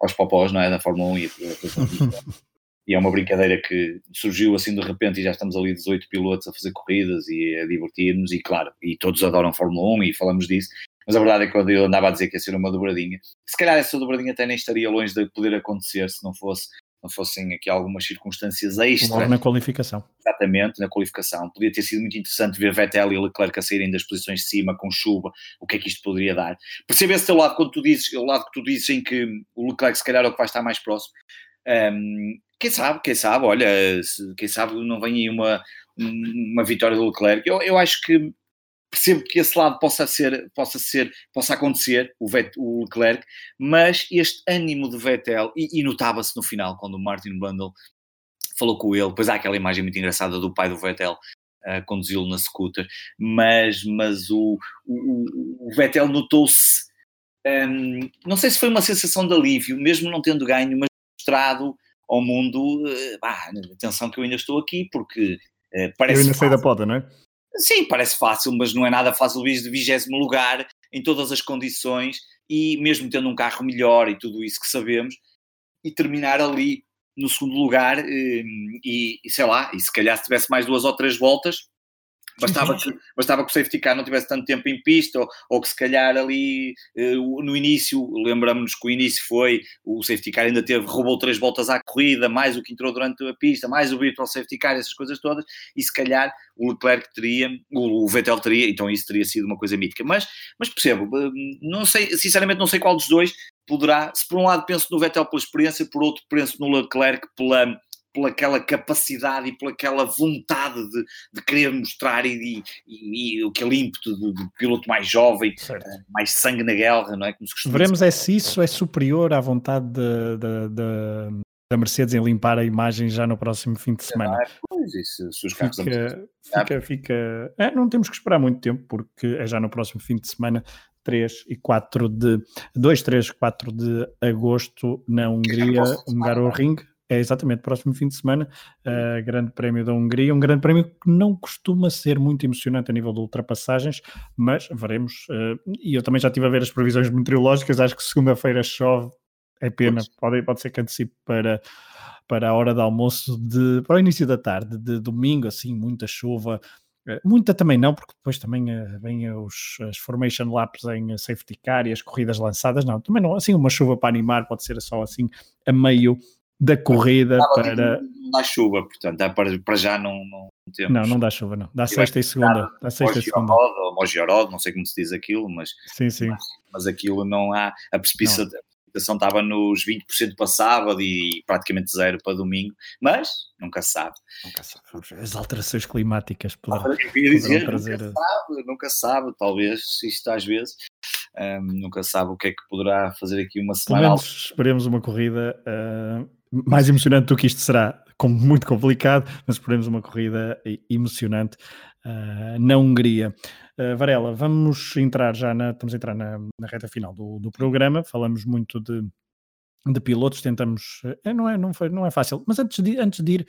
B: Aos popós, não é? Da Fórmula 1 e e é uma brincadeira que surgiu assim de repente e já estamos ali 18 pilotos a fazer corridas e a divertir-nos e claro, e todos adoram Fórmula 1 e falamos disso, mas a verdade é que quando eu andava a dizer que ia ser uma dobradinha, se calhar essa dobradinha até nem estaria longe de poder acontecer se não fosse não fossem aqui algumas circunstâncias extras.
A: Na qualificação.
B: Exatamente, na qualificação. Podia ter sido muito interessante ver Vettel e Leclerc a saírem das posições de cima com chuva, o que é que isto poderia dar. Percebe esse teu lado quando tu dizes, o lado que tu dizes em que o Leclerc se calhar é o que vai estar mais próximo. Um, quem sabe, quem sabe, olha, quem sabe não vem aí uma, uma vitória do Leclerc. Eu, eu acho que percebo que esse lado possa ser, possa ser, possa acontecer, o, Vet, o Leclerc, mas este ânimo de Vettel, e, e notava-se no final, quando o Martin Bundle falou com ele, depois há aquela imagem muito engraçada do pai do Vettel uh, conduzi-lo na scooter, mas, mas o, o, o Vettel notou-se, um, não sei se foi uma sensação de alívio, mesmo não tendo ganho, mas mostrado ao mundo, eh, bah, atenção que eu ainda estou aqui, porque parece.
A: Eu ainda sei da poda, não é?
B: Sim, parece fácil, mas não é nada fácil vir de vigésimo lugar em todas as condições e mesmo tendo um carro melhor e tudo isso que sabemos, e terminar ali no segundo lugar eh, e, e sei lá, e se calhar se tivesse mais duas ou três voltas, Bastava que, bastava que o safety car não tivesse tanto tempo em pista, ou, ou que se calhar ali uh, no início, lembramos-nos que o início foi, o safety car ainda teve, roubou três voltas à corrida, mais o que entrou durante a pista, mais o virtual safety car, essas coisas todas, e se calhar o Leclerc teria, o, o Vettel teria, então isso teria sido uma coisa mítica. Mas, mas percebo, eh, não sei, sinceramente não sei qual dos dois poderá, se por um lado penso no Vettel pela experiência, por outro penso no Leclerc pela pelaquela capacidade e pelaquela vontade de, de querer mostrar e, e, e aquele ímpeto do, do, piloto mais jovem, certo. Eh, mais sangue na guerra, não é? Como
A: se Veremos é se isso é superior à vontade de, da Mercedes em limpar a imagem já no próximo fim de semana. Ah,
B: pois, isso, se os carros
A: fica, fica, fica... É, não temos que esperar muito tempo porque é já no próximo fim de semana 3 e 4 de 2, 3, 4 de agosto na Hungria, Hungaroring. É exatamente, próximo fim de semana, uh, Grande Prémio da Hungria, um Grande Prémio que não costuma ser muito emocionante a nível de ultrapassagens, mas veremos. Uh, e eu também já estive a ver as previsões meteorológicas, acho que segunda-feira chove, é pena, pode, pode ser que antecipe para, para a hora de almoço, de, para o início da tarde, de domingo, assim, muita chuva. Eh, muita também não, porque depois também vêm os, as formation laps em safety car e as corridas lançadas, não, também não, assim uma chuva para animar, pode ser só assim a meio da corrida para.
B: Não dá chuva, portanto, dá para, para já não, não
A: temos. Não, não dá chuva, não. Dá sexta e segunda. Dá sexta e segunda.
B: Ou Mogiorod, não sei como se diz aquilo, mas.
A: Sim, sim.
B: Mas, mas aquilo não há. A precipitação, estava nos 20% para sábado e praticamente zero para domingo, mas nunca se sabe.
A: Nunca sabe. As alterações climáticas
B: poderão, eu ia dizer, trazer... nunca sabe, nunca sabe, talvez isto às vezes um, nunca sabe o que é que poderá fazer aqui uma semana.
A: Pelo menos esperemos uma corrida uh, mais emocionante do que isto será, como muito complicado, mas esperemos uma corrida emocionante uh, na Hungria. Uh, Varela, vamos entrar já na, estamos a entrar na, na reta final do, do programa, falamos muito de, de pilotos, tentamos, uh, não, é, não, foi, não é fácil, mas antes de, antes de ir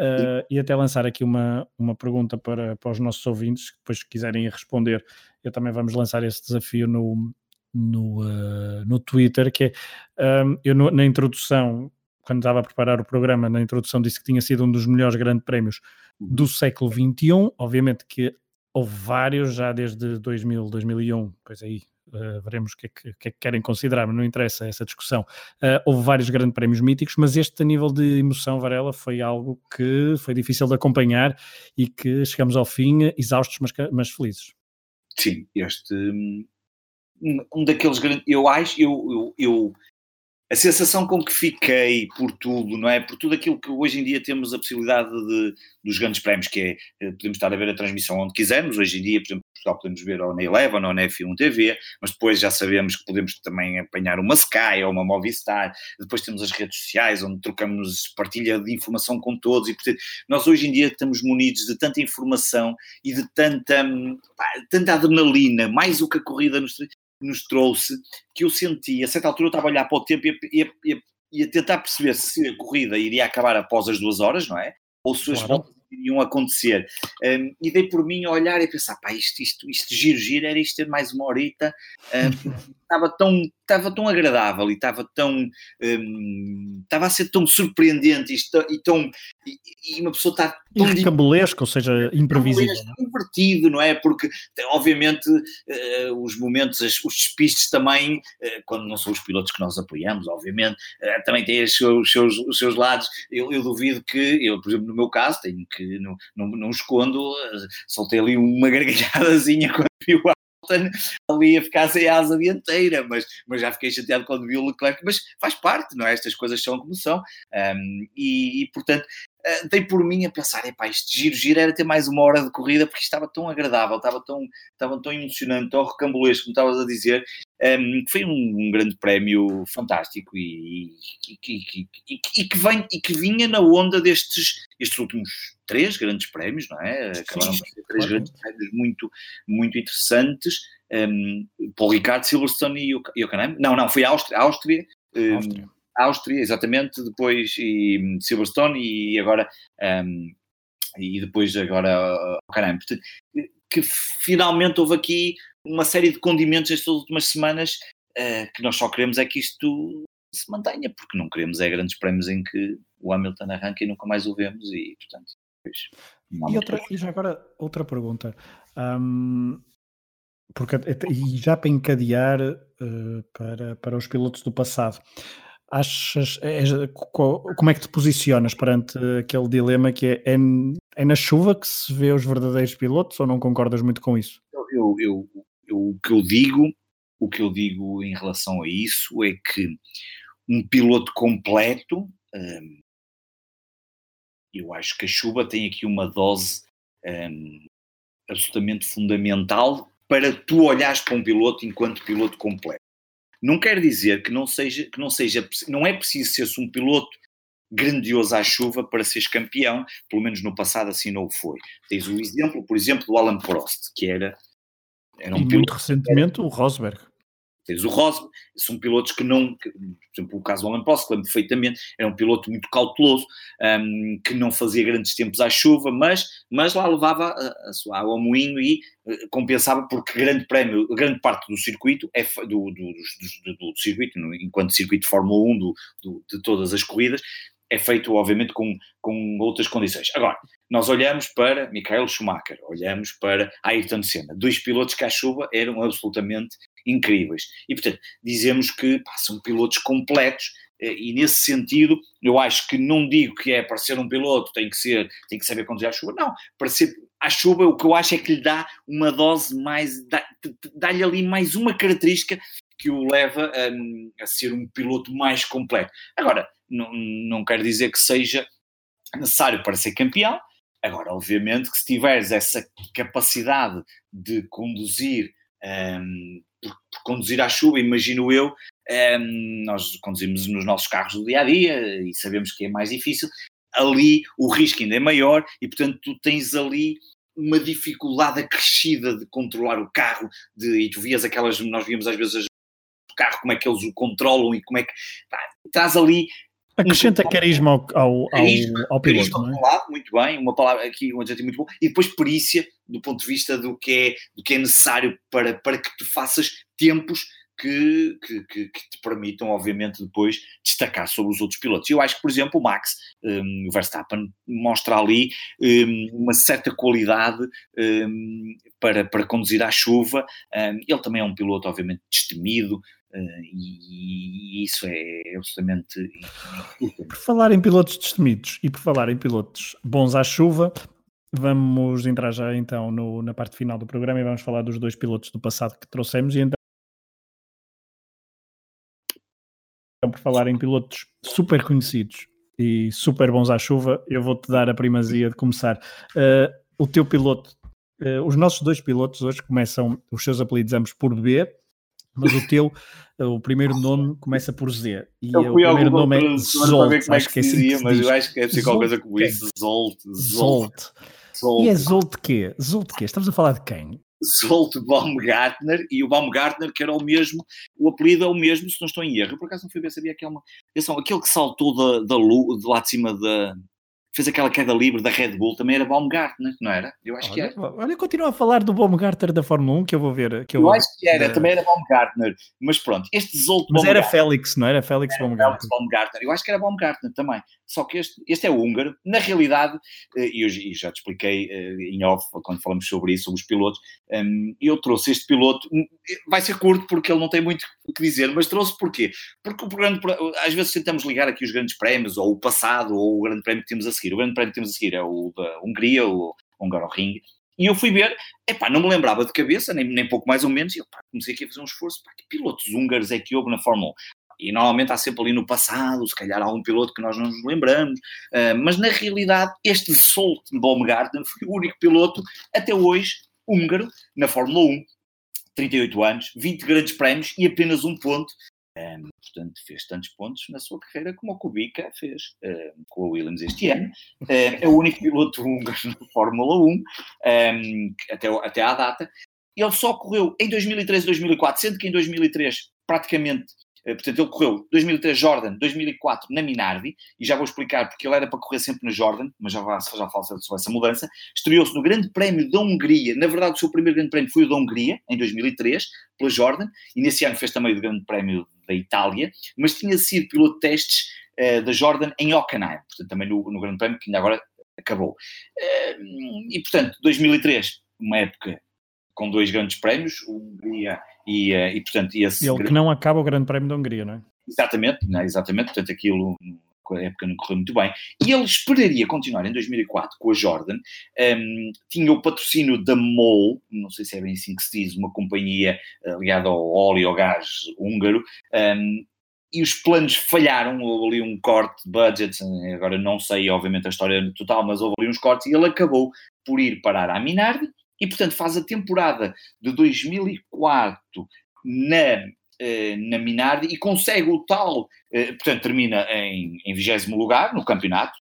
A: uh, e até lançar aqui uma, uma pergunta para, para os nossos ouvintes, que depois quiserem responder, eu também vamos lançar esse desafio no, no, uh, no Twitter, que é, eu no, na introdução quando estava a preparar o programa, na introdução disse que tinha sido um dos melhores grandes prémios do século XXI. Obviamente que houve vários já desde 2000, 2001, pois aí uh, veremos o que, é que, que, é que, querem considerar, mas não interessa essa discussão. Uh, houve vários grandes prémios míticos, mas este a nível de emoção, Varela, foi algo que foi difícil de acompanhar e que chegamos ao fim exaustos, mas, mas felizes.
B: Sim, este hum, um daqueles grandes. Eu acho, eu, eu, eu a sensação com que fiquei por tudo, não é? Por tudo aquilo que hoje em dia temos a possibilidade de, dos grandes prémios, que é, eh, podemos estar a ver a transmissão onde quisermos, hoje em dia, por exemplo, Portugal podemos ver ou na Eleven ou na F1 TV, mas depois já sabemos que podemos também apanhar uma Sky ou uma Movistar, depois temos as redes sociais onde trocamos partilha de informação com todos e portanto, nós hoje em dia estamos munidos de tanta informação e de tanta, pá, tanta adrenalina, mais o que a corrida nos nos trouxe, que eu senti, a certa altura eu estava a olhar para o tempo e a, tentar perceber se a corrida iria acabar após as duas horas, não é? Ou se as claro. voltas iriam acontecer. Um, e dei por mim a olhar e pensar, pá, isto, isto, isto giro, giro, era isto ter mais uma horita. Um, estava tão, estava tão agradável e estava tão, um, estava a ser tão surpreendente e, tão, e, e uma pessoa está
A: tão... Recambulesco, ou seja, imprevisível.
B: É? Invertido, não é? Porque, obviamente, uh, os momentos, os despistes também, uh, quando não são os pilotos que nós apoiamos, obviamente, uh, também têm os seus, os seus, os seus lados. Eu, eu, duvido que, eu, por exemplo, no meu caso, tenho que, não, não, não escondo, soltei ali uma gargalhadazinha quando vi o ali a ficar sem asa dianteira, mas, mas já fiquei chateado quando vi o Leclerc, mas faz parte, não é? Estas coisas são como são. Um, e, e, portanto, uh, dei por mim a pensar, epá, este giro, giro era ter mais uma hora de corrida, porque estava tão agradável, estava tão, estava tão emocionante, tão recambulesco, como estavas a dizer, um, foi um, um, grande prémio fantástico e, e, e, e, que vem, e que vinha na onda destes estes últimos três grandes prémios, não é? Acabaram por ser três grandes prémios muito, muito interessantes. Um, Paul Ricard, Silverstone e o, e o. Não, não, foi a Áustria. Áustria, um, Áustria. Áustria. exatamente, depois e, Silverstone e agora um, e depois agora o Canam. Que finalmente houve aqui uma série de condimentos estas últimas semanas uh, que nós só queremos é que isto se mantenha, porque não queremos é grandes prémios em que o Hamilton arranca e nunca mais o vemos e portanto
A: pois, e, outra, e já agora outra pergunta um, porque, e já para encadear uh, para, para os pilotos do passado achas é, como é que te posicionas perante aquele dilema que é, é, é, na chuva que se vê os verdadeiros pilotos ou não concordas muito com isso?
B: Eu, eu, eu, o que eu digo o que eu digo em relação a isso é que um piloto completo um, eu acho que a chuva tem aqui uma dose um, absolutamente fundamental para tu olhares para um piloto enquanto piloto completo. Não quer dizer que não seja, que não seja, não é preciso ser um piloto grandioso à chuva para seres campeão, pelo menos no passado assim não o foi. Tens o exemplo, por exemplo, do Alan Prost, que era,
A: era um e piloto, muito recentemente era, o Rosberg.
B: Tens o Rosberg, são pilotos que não, que, por exemplo, o caso do Alan Prost, lembro perfeitamente, era um piloto muito cauteloso, um, que não fazia grandes tempos à chuva, mas, mas lá levava a, a sua água ao moinho e uh, compensava, porque grande prémio, grande parte do circuito, é do, do, do, do, circuito, enquanto circuito de Fórmula 1 do, de todas as corridas, é feito, obviamente, com, com outras condições. Agora, nós olhamos para Michael Schumacher, olhamos para Ayrton Senna, dois pilotos que à chuva eram absolutamente incríveis. E, portanto, dizemos que pá, são pilotos completos eh, e nesse sentido, eu acho que não digo que é para ser um piloto tem que ser, tem que saber conduzir à chuva, não, para ser à chuva o que eu acho é que lhe dá uma dose mais, dá-lhe ali mais uma característica que o leva a, a ser um piloto mais completo. Agora, não, não quer dizer que seja necessário para ser campeão. Agora, obviamente, que se tiveres essa capacidade de conduzir, um, por, por conduzir à chuva, imagino eu, um, nós conduzimos nos nossos carros do dia a dia e sabemos que é mais difícil. Ali o risco ainda é maior e, portanto, tu tens ali uma dificuldade acrescida de controlar o carro. De, e tu vias aquelas, nós víamos às vezes o carro, como é que eles o controlam e como é que. Pá, estás ali
A: Acrescenta carisma ao, ao, carisma, ao, ao piloto, carisma, não é?
B: Lado, muito bem, uma palavra aqui, um adjetivo muito bom, e depois perícia, do ponto de vista do que é, do que é necessário para, para que tu faças tempos que, que, que, que, te permitam, obviamente, depois destacar sobre os outros pilotos. Eu acho que, por exemplo, o Max um, Verstappen mostra ali um, uma certa qualidade um, para, para conduzir à chuva. Hum, ele também é um piloto, obviamente, destemido, Uh, e, e, isso é absolutamente.
A: Por falar em pilotos destemidos e por falar em pilotos bons à chuva, vamos entrar já então no, na parte final do programa e vamos falar dos dois pilotos do passado que trouxemos. E então, por falar em pilotos super conhecidos e super bons à chuva, eu vou-te dar a primazia de começar. Uh, o teu piloto, uh, os nossos dois pilotos hoje começam os seus apelidos ambos por B mas o teu, o primeiro nome começa por Z.
B: E o primeiro nome é Zolt. Como é que, que é assim dizia, mas eu acho que é assim qualquer coisa como isso. Zolt.
A: Zolt. Zolt. E é Zolt quê? Zolt quê? Estamos a falar de quem?
B: Zolt Baumgartner e o Baumgartner que era o mesmo, o apelido é o mesmo, se não estou em erro. Eu por acaso não fui ver, sabia que é uma. Atenção, aquele que saltou da, da de lá de cima da, fez aquela queda livre da Red Bull, também era Baumgartner, não era? Eu acho
A: olha,
B: que era.
A: Olha, continua a falar do Baumgartner da Fórmula 1, que eu vou ver. Que
B: eu,
A: eu
B: acho que era, da... também era Baumgartner, mas pronto, este Zolto
A: Mas era Félix, não era? Félix era Baumgartner. Félix
B: Baumgartner, eu acho que era Baumgartner também, só que este, este é o húngaro, na realidade, eh, e eu, já te expliquei eh, em off, quando falamos sobre isso, sobre os pilotos, ehm, eu trouxe este piloto, hum, vai ser curto porque ele não tem muito o que dizer, mas trouxe porquê? Porque o programa, às vezes tentamos ligar aqui os grandes prémios, ou o passado, ou o grande prémio que temos a seguir. O grande prémio que temos a seguir é o da Hungria, o Hungaroring, e eu fui ver, epá, não me lembrava de cabeça, nem, nem pouco mais ou menos, e eu pá, comecei aqui a fazer um esforço, pá, que pilotos húngaros é que houve na Fórmula 1? E normalmente há sempre ali no passado, se calhar há um piloto que nós não nos lembramos, uh, mas na realidade este Solt Baumgarten foi o único piloto até hoje húngaro na Fórmula 1. 38 anos, 20 grandes prémios e apenas um ponto um, portanto, fez tantos pontos na sua carreira como o Kubica fez um, com a Williams este ano. Um, é o único piloto húngaro na Fórmula 1, até, até à data. Ele só correu em 2003 e 2004, sendo que em 2003 praticamente eh, portanto, ele correu 2003 Jordan, 2004 na Minardi, e já vou explicar porque ele era para correr sempre na Jordan, mas já, já falo sobre essa mudança. Estreou-se no Grande Prémio da Hungria, na verdade, o seu primeiro Grande Prémio foi o da Hungria, em 2003, pela Jordan, e nesse ano fez também o Grande Prémio da Itália, mas tinha sido piloto de testes uh, da Jordan em Hockenheim, portanto, também no, no Grande Prémio, que ainda agora acabou. Uh, e, portanto, 2003, uma época com dois grandes prémios, Hungria e, uh, e portanto... E
A: esse Ele que não acaba o Grande Prémio da Hungria, não é?
B: Exatamente, não é? exatamente, portanto aquilo a época não correu muito bem, e ele esperaria continuar em 2004 com a Jordan, um, tinha o patrocínio da MOL, não sei se é bem assim que se diz, uma companhia uh, ligada ao óleo ou gás húngaro, um, e os planos falharam, houve ali um corte de budget, agora não sei obviamente a história total, mas houve ali uns cortes, e ele acabou por ir parar à Minardi, e, portanto, faz a temporada de 2004 na, eh, na Minardi e consegue o tal, eh, portanto, termina em, em 20 lugar no campeonato,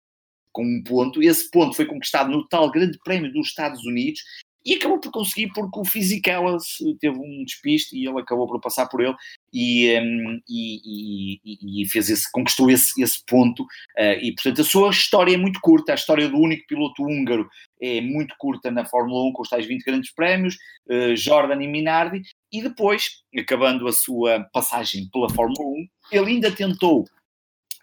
B: com um ponto. Esse ponto foi conquistado no tal Grande Prémio dos Estados Unidos e acabou por conseguir porque o Fisichella teve um despiste e ele acabou por passar por ele e, um, e, e, e, fez esse, conquistou esse, esse ponto uh, e portanto a sua história é muito curta, a história do único piloto húngaro é muito curta na Fórmula 1 com os tais 20 grandes prémios, uh, Jordan e Minardi e depois, acabando a sua passagem pela Fórmula 1, ele ainda tentou uh,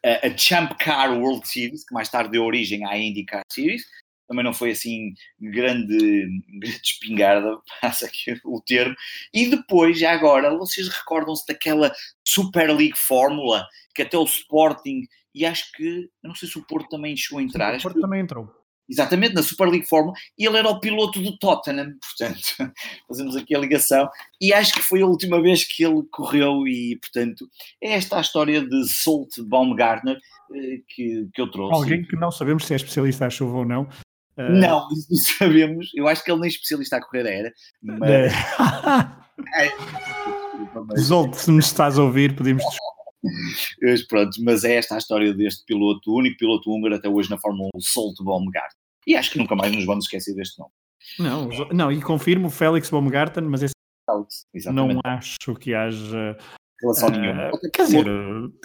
B: a Champ Car World Series, que mais tarde deu origem à IndyCar Series, também não foi assim grande, grande espingarda, passa aqui o termo. E depois, já agora, vocês recordam-se daquela Super League Fórmula que até o Sporting, e acho que, não sei se o Porto também chegou a entrar. Sim,
A: o Porto que, também entrou.
B: Exatamente, na Super League Fórmula, e ele era o piloto do Tottenham, portanto, fazemos aqui a ligação, e acho que foi a última vez que ele correu, e portanto, é esta a história de Salt Baumgartner eh, que, que eu trouxe.
A: Alguém que não sabemos se é especialista à chuva ou não,
B: Uh... Não, isso não sabemos. Eu acho que ele nem especialista a correr era. Mas...
A: É. Zolt, se me estás a ouvir, pedimos
B: mas pronto, mas é esta a história deste piloto, o único piloto húngaro até hoje na Fórmula 1, Solt Baumgarten. E acho que nunca mais nos vamos esquecer deste nome.
A: Não, não e confirmo Félix Baumgarten, mas esse Félix, não acho que haja
B: relação uh, nenhuma.
A: Quer dizer,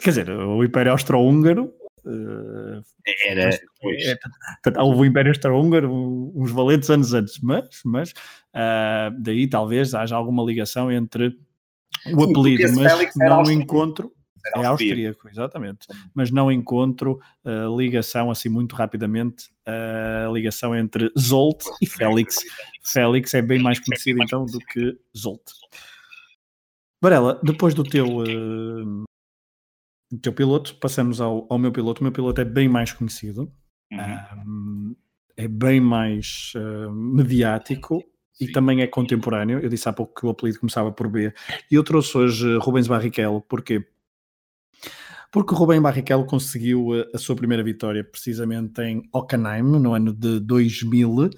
A: quer dizer, o Império Austro-Húngaro
B: Uh, era.
A: É, portanto, houve o Império Austro-Húngaro uns valentes anos antes, mas, mas uh, daí talvez haja alguma ligação entre o apelido, mas não encontro. É austríaco, exatamente. Mas não encontro uh, ligação assim muito rapidamente, a uh, ligação entre Zolt e Félix. Félix é bem mais conhecido então do que Zolt. Varela, depois do teu, do teu piloto, passamos ao, ao, meu piloto. O meu piloto é bem mais conhecido, uhum. um, é bem mais uh, mediático Sim. e também é contemporâneo. Eu disse há pouco que o apelido começava por B. E eu trouxe hoje Rubens Barrichello, porque porque o Rubem Barrichello conseguiu a, a, sua primeira vitória precisamente em Hockenheim no ano de 2000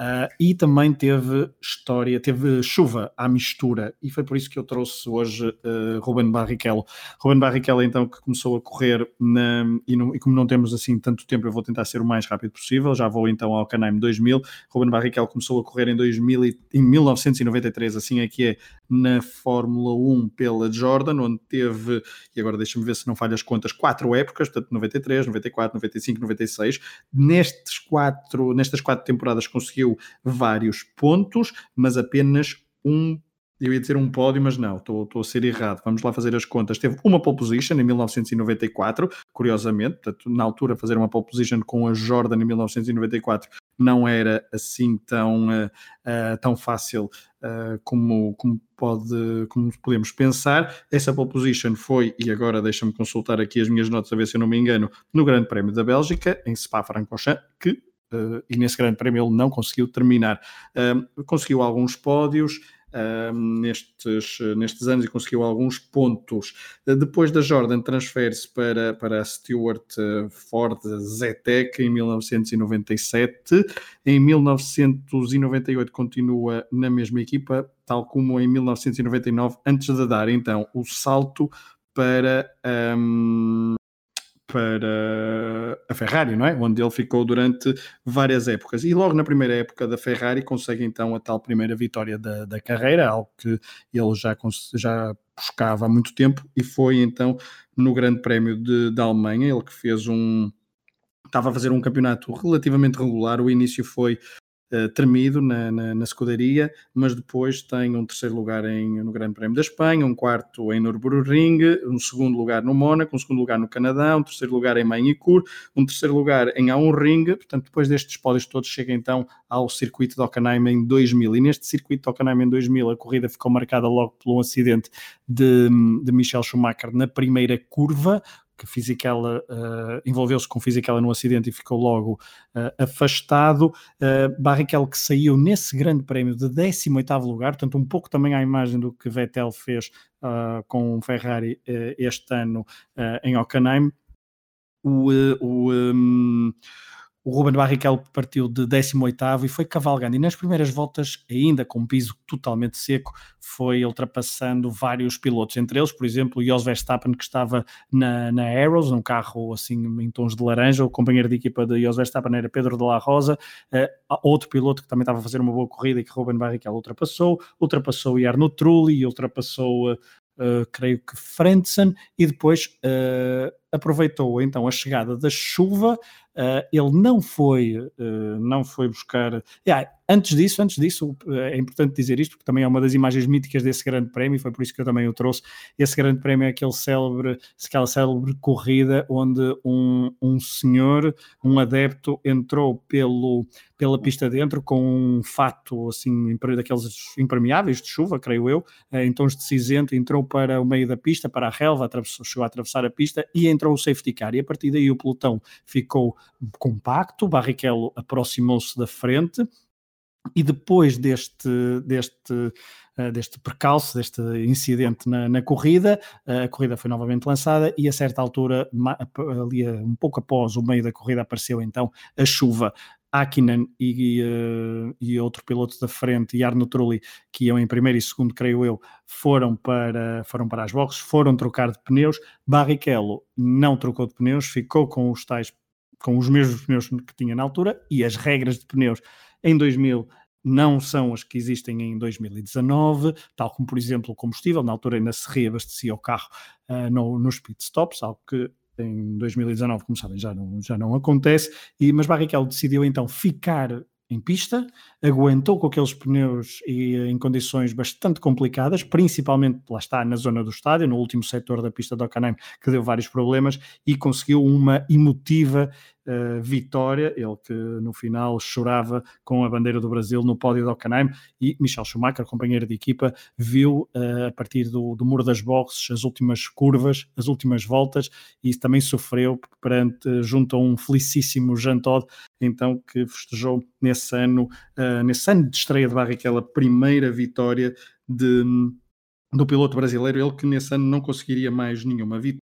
A: Uh, e também teve história, teve chuva à mistura, e foi por isso que eu trouxe hoje uh, Ruben Barrichello. Ruben Barrichello, então, que começou a correr, na, e, e, como não temos assim tanto tempo, eu vou tentar ser o mais rápido possível. Já vou então ao Canaim 2000. Ruben Barrichello começou a correr em, 2000 e, em 1993, assim é que é, na Fórmula 1 pela Jordan, onde teve, e agora deixa-me ver se não falha as contas, quatro épocas, portanto 93, 94, 95, 96. Nestes quatro, nestas quatro temporadas conseguiu vários pontos, mas apenas um eu ia dizer um pódio, mas não, estou, estou a ser errado. Vamos lá fazer as contas. Teve uma pole position em 1994, curiosamente, portanto, na altura fazer uma pole position com a Jordan em 1994 não era assim tão, uh, uh, tão fácil uh, como, como, pode, como podemos pensar. Essa pole position foi, e agora deixa-me consultar aqui as minhas notas a ver se eu não me engano, no Grande Prémio da Bélgica, em Spa-Francorchamps, que uh, e nesse grande prémio ele não conseguiu terminar. Uh, conseguiu alguns pódios, Uh, nestes, nestes anos e conseguiu alguns pontos. Depois da Jordan, transfere-se para, para a Stewart Ford Zetec em 1997. Em 1998 continua na mesma equipa, tal como em 1999, antes de dar então o salto para um, para a Ferrari, não é? Onde ele ficou durante várias épocas. E logo na primeira época da Ferrari consegue então a tal primeira vitória da, da carreira, algo que ele já, já buscava há muito tempo, e foi então no Grande Prémio de, da Alemanha, ele que fez um. Estava a fazer um campeonato relativamente regular. O início foi uh, tremido na, na, na, escuderia, mas depois tem um terceiro lugar em, no Grande Prémio da Espanha, um quarto em Nürburgring, um segundo lugar no Mónaco, um segundo lugar no Canadá, um terceiro lugar em Manicur, um terceiro lugar em A1 portanto depois destes pódios todos chega então ao circuito de Hockenheim em 2000, e neste circuito de Hockenheim em 2000 a corrida ficou marcada logo um acidente de, de Michel Schumacher na primeira curva, que Fisichella uh, envolveu-se com Fisichella no acidente e ficou logo uh, afastado. Uh, Barrichello que saiu nesse grande prémio de 18º lugar, portanto um pouco também à imagem do que Vettel fez com o Ferrari este ano em Hockenheim. O, o um, o Ruben Barrichello partiu de 18º e foi cavalgando, e nas primeiras voltas, ainda com piso totalmente seco, foi ultrapassando vários pilotos, entre eles, por exemplo, Jos Verstappen, que estava na, na Arrows, num carro assim em tons de laranja, o companheiro de equipa de Jos Verstappen era Pedro de la Rosa, uh, outro piloto que também estava a fazer uma boa corrida e que Ruben Barrichello ultrapassou, ultrapassou Jarno Trulli, ultrapassou uh, uh, creio que Frentzen, e depois uh, aproveitou então a chegada da chuva. Uh, ele não foi, não foi buscar. Yeah, Antes disso, antes disso, é importante dizer isto, porque também é uma das imagens míticas desse grande prémio, e foi por isso que eu também o trouxe. Esse grande prémio é aquele célebre, aquela célebre corrida onde um, um senhor, um adepto, entrou pelo, pela pista dentro com um fato assim, daqueles impermeáveis de chuva, creio eu, eh, em tons de cinzento, entrou para o meio da pista, para a relva, chegou a atravessar a pista e entrou o safety car. E a partir daí o pelotão ficou compacto, Barrichello aproximou-se da frente e depois deste, deste, uh, deste percalço, deste incidente na, na corrida, uh, a corrida foi novamente lançada e a certa altura, ali um pouco após o meio da corrida, apareceu então a chuva. Akinen e, e outro piloto da frente, e Arno Trulli, que iam em primeiro e segundo, creio eu, foram para, foram para as boxes, foram trocar de pneus. Barrichello não trocou de pneus, ficou com os tais com os mesmos pneus que tinha na altura e as regras de pneus em 2000 não são as que existem em 2019, tal como, por exemplo, o combustível. Na altura ainda se reabastecia o carro uh, no, nos pitstops, algo que em 2019, como sabem, já não, já não acontece. E, mas Barrichello decidiu então ficar em pista, aguentou com aqueles pneus e em condições bastante complicadas, principalmente lá está na zona do estádio, no último setor da pista de Hockenheim, que deu vários problemas e conseguiu uma emotiva uh, vitória. Ele que no final chorava com a bandeira do Brasil no pódio de Hockenheim e Michel Schumacher, companheiro de equipa, viu uh, a partir do, do muro das boxes as últimas curvas, as últimas voltas e também sofreu perante junto a um felicíssimo Jean Todt, então que festejou nesse ano, uh, nesse ano de estreia de Barrichello, a primeira vitória de, do piloto brasileiro, ele que nesse ano não conseguiria mais nenhuma vitória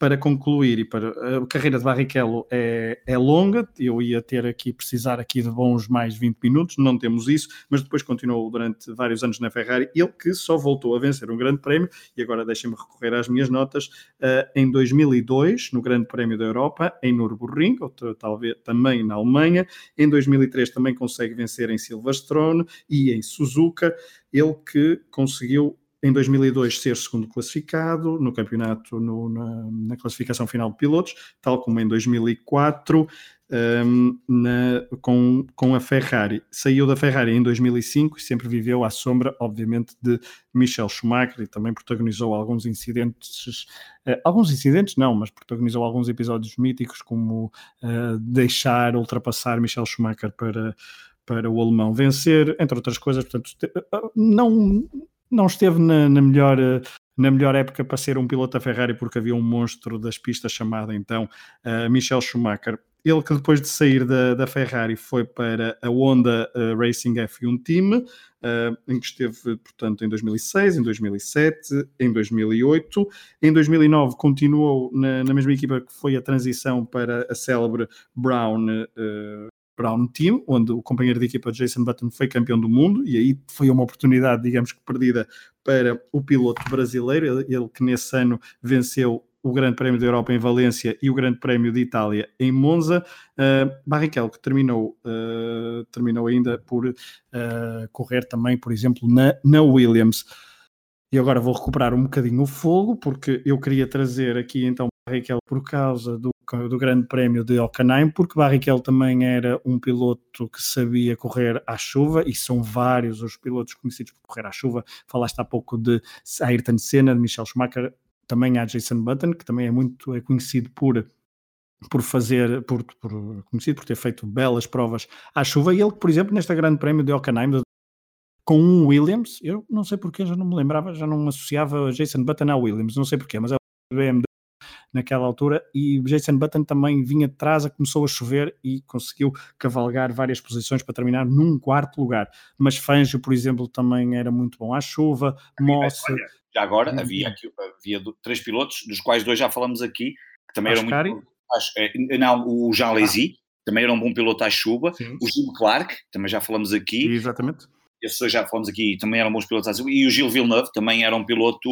A: para concluir e para a carreira de Barrichello é, é, longa, eu ia ter aqui, precisar aqui de bons mais 20 minutos, não temos isso, mas depois continuou durante vários anos na Ferrari, ele que só voltou a vencer um grande prémio, e agora deixem-me recorrer às minhas notas, uh, em 2002, no Grande Prémio da Europa, em Nürburgring, talvez também na Alemanha, em 2003 também consegue vencer em Silverstone e em Suzuka, ele que conseguiu em 2002 ser segundo classificado no campeonato, no, na, na, classificação final de pilotos, tal como em 2004 um, na, com, com a Ferrari. Saiu da Ferrari em 2005 e sempre viveu à sombra, obviamente, de Michel Schumacher e também protagonizou alguns incidentes, uh, alguns incidentes não, mas protagonizou alguns episódios míticos como uh, deixar ultrapassar Michel Schumacher para para o alemão vencer, entre outras coisas, portanto, não, não esteve na, na, melhor, na melhor época para ser um piloto da Ferrari, porque havia um monstro das pistas chamado então uh, Michel Schumacher. Ele que depois de sair da, da Ferrari foi para a Honda uh, Racing F1 Team, uh, em que esteve, portanto, em 2006, em 2007, em 2008. Em 2009 continuou na, na mesma equipa que foi a transição para a célebre Brown uh, Brown Team, onde o companheiro de equipa Jason Button foi campeão do mundo, e aí foi uma oportunidade, digamos que perdida, para o piloto brasileiro, ele, ele que nesse ano venceu o Grande Prémio da Europa em Valência e o Grande Prémio de Itália em Monza. Uh, Barrichello, que terminou, uh, terminou ainda por uh, correr também, por exemplo, na, na Williams. E agora vou recuperar um bocadinho o fogo, porque eu queria trazer aqui então Barrichello por causa do, do Grande Prémio de Hockenheim, porque Barrichello também era um piloto que sabia correr à chuva, e são vários os pilotos conhecidos por correr à chuva. Falaste há pouco de Ayrton Senna, de Michel Schumacher, também há Jason Button, que também é muito é conhecido por por fazer, por, por, conhecido por ter feito belas provas à chuva, e ele, por exemplo, neste grande prémio de Hockenheim, com um Williams, eu não sei porque, já não me lembrava, já não associava Jason Button a Williams, não sei porquê, mas é o BMW naquela altura e Jason Button também vinha de trás, começou a chover e conseguiu cavalgar várias posições para terminar num quarto lugar. Mas Fangio, por exemplo, também era muito bom à chuva, Moss...
B: Já agora havia, aqui, havia três pilotos, dos quais dois já falamos aqui, que também Ascari. eram muito... Eh, não, o Jean Lézy, ah. também era um bom piloto à chuva, Sim. o Jim Clark, também já falamos aqui.
A: Exatamente
B: esses dois já falamos aqui, também eram bons pilotos à chuva, e o Gilles Villeneuve também era um piloto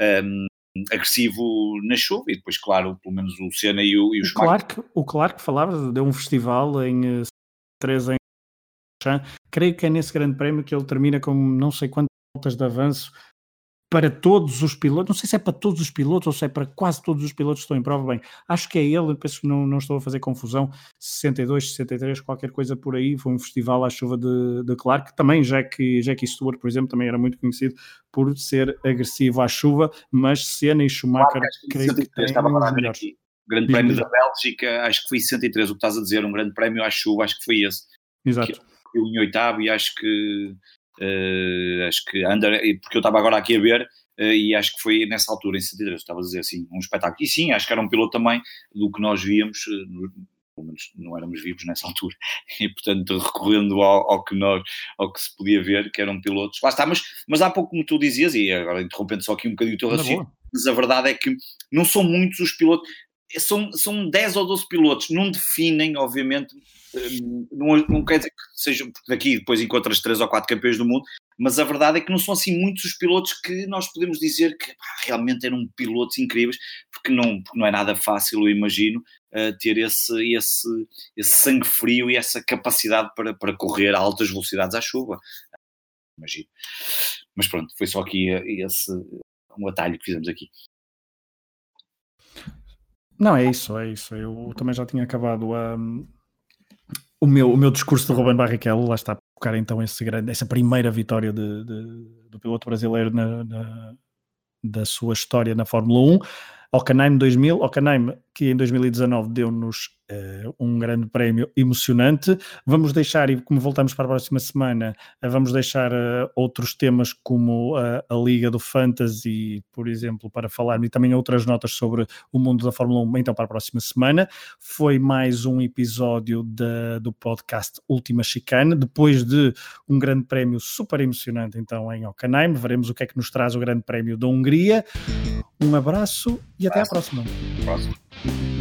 B: um, agressivo na chuva e depois, claro, pelo menos o Senna e o, e o, o
A: Clark, o Clark falava, deu um festival em 3 eh, em creio que é nesse grande prémio que ele termina com não sei quantas voltas de avanço para todos os pilotos, não sei se é para todos os pilotos ou se é para quase todos os pilotos que estão em prova, bem, acho que é ele, penso que não, não estou a fazer confusão, 62, 63, qualquer coisa por aí, foi um festival à chuva de, de Clark, também Jack, Jackie Stewart, por exemplo, também era muito conhecido por ser agressivo à chuva, mas Senna e Schumacher, claro, creio que têm
B: aqui. O grande prémio da Bélgica, acho que foi 63, o que estás a dizer, um grande prémio à chuva, acho que foi esse.
A: Exato. Que,
B: eu em oitavo e acho que acho que anda, porque eu estava agora aqui a ver uh, e acho que foi nessa altura, em 73, estava a dizer assim, um espetáculo. E sim, acho que era um piloto também do que nós víamos, uh, pelo menos não éramos vivos nessa altura, e portanto recorrendo ao, ao, que nós, ao que se podia ver, que eram pilotos. Lá está, mas, mas há pouco como tu dizias, e agora interrompendo só aqui um bocadinho o teu raciocínio, mas a verdade é que não são muitos os pilotos, são, são 10 ou 12 pilotos, não definem, obviamente, hum, não, não quer dizer que sejam, porque daqui depois encontras 3 ou 4 campeões do mundo, mas a verdade é que não são assim muitos os pilotos que nós podemos dizer que pá, realmente eram pilotos incríveis, porque não, porque não é nada fácil, eu imagino, uh, ter esse, esse, esse sangue frio e essa capacidade para, para correr a altas velocidades à chuva. Imagino. Mas pronto, foi só aqui esse um atalho que fizemos aqui.
A: Não, é isso, é isso. Eu também já tinha acabado a, o meu, o meu discurso do Ruben Barrichello, lá está a focar então esse grande, essa primeira vitória de, de, do piloto brasileiro na, na, da sua história na Fórmula 1. Hockenheim 2000, Hockenheim que em 2019 deu-nos uh, um grande prémio emocionante. Vamos deixar, e como voltamos para a próxima semana, uh, vamos deixar uh, outros temas como a Liga do Fantasy, por exemplo, para falar e também outras notas sobre o mundo da Fórmula 1, então para a próxima semana. Foi mais um episódio de, do podcast Última Chicane, depois de um grande prémio super emocionante então em Hockenheim. Veremos o que é que nos traz o grande prémio da Hungria. Um abraço e até à próxima.
B: Próximo.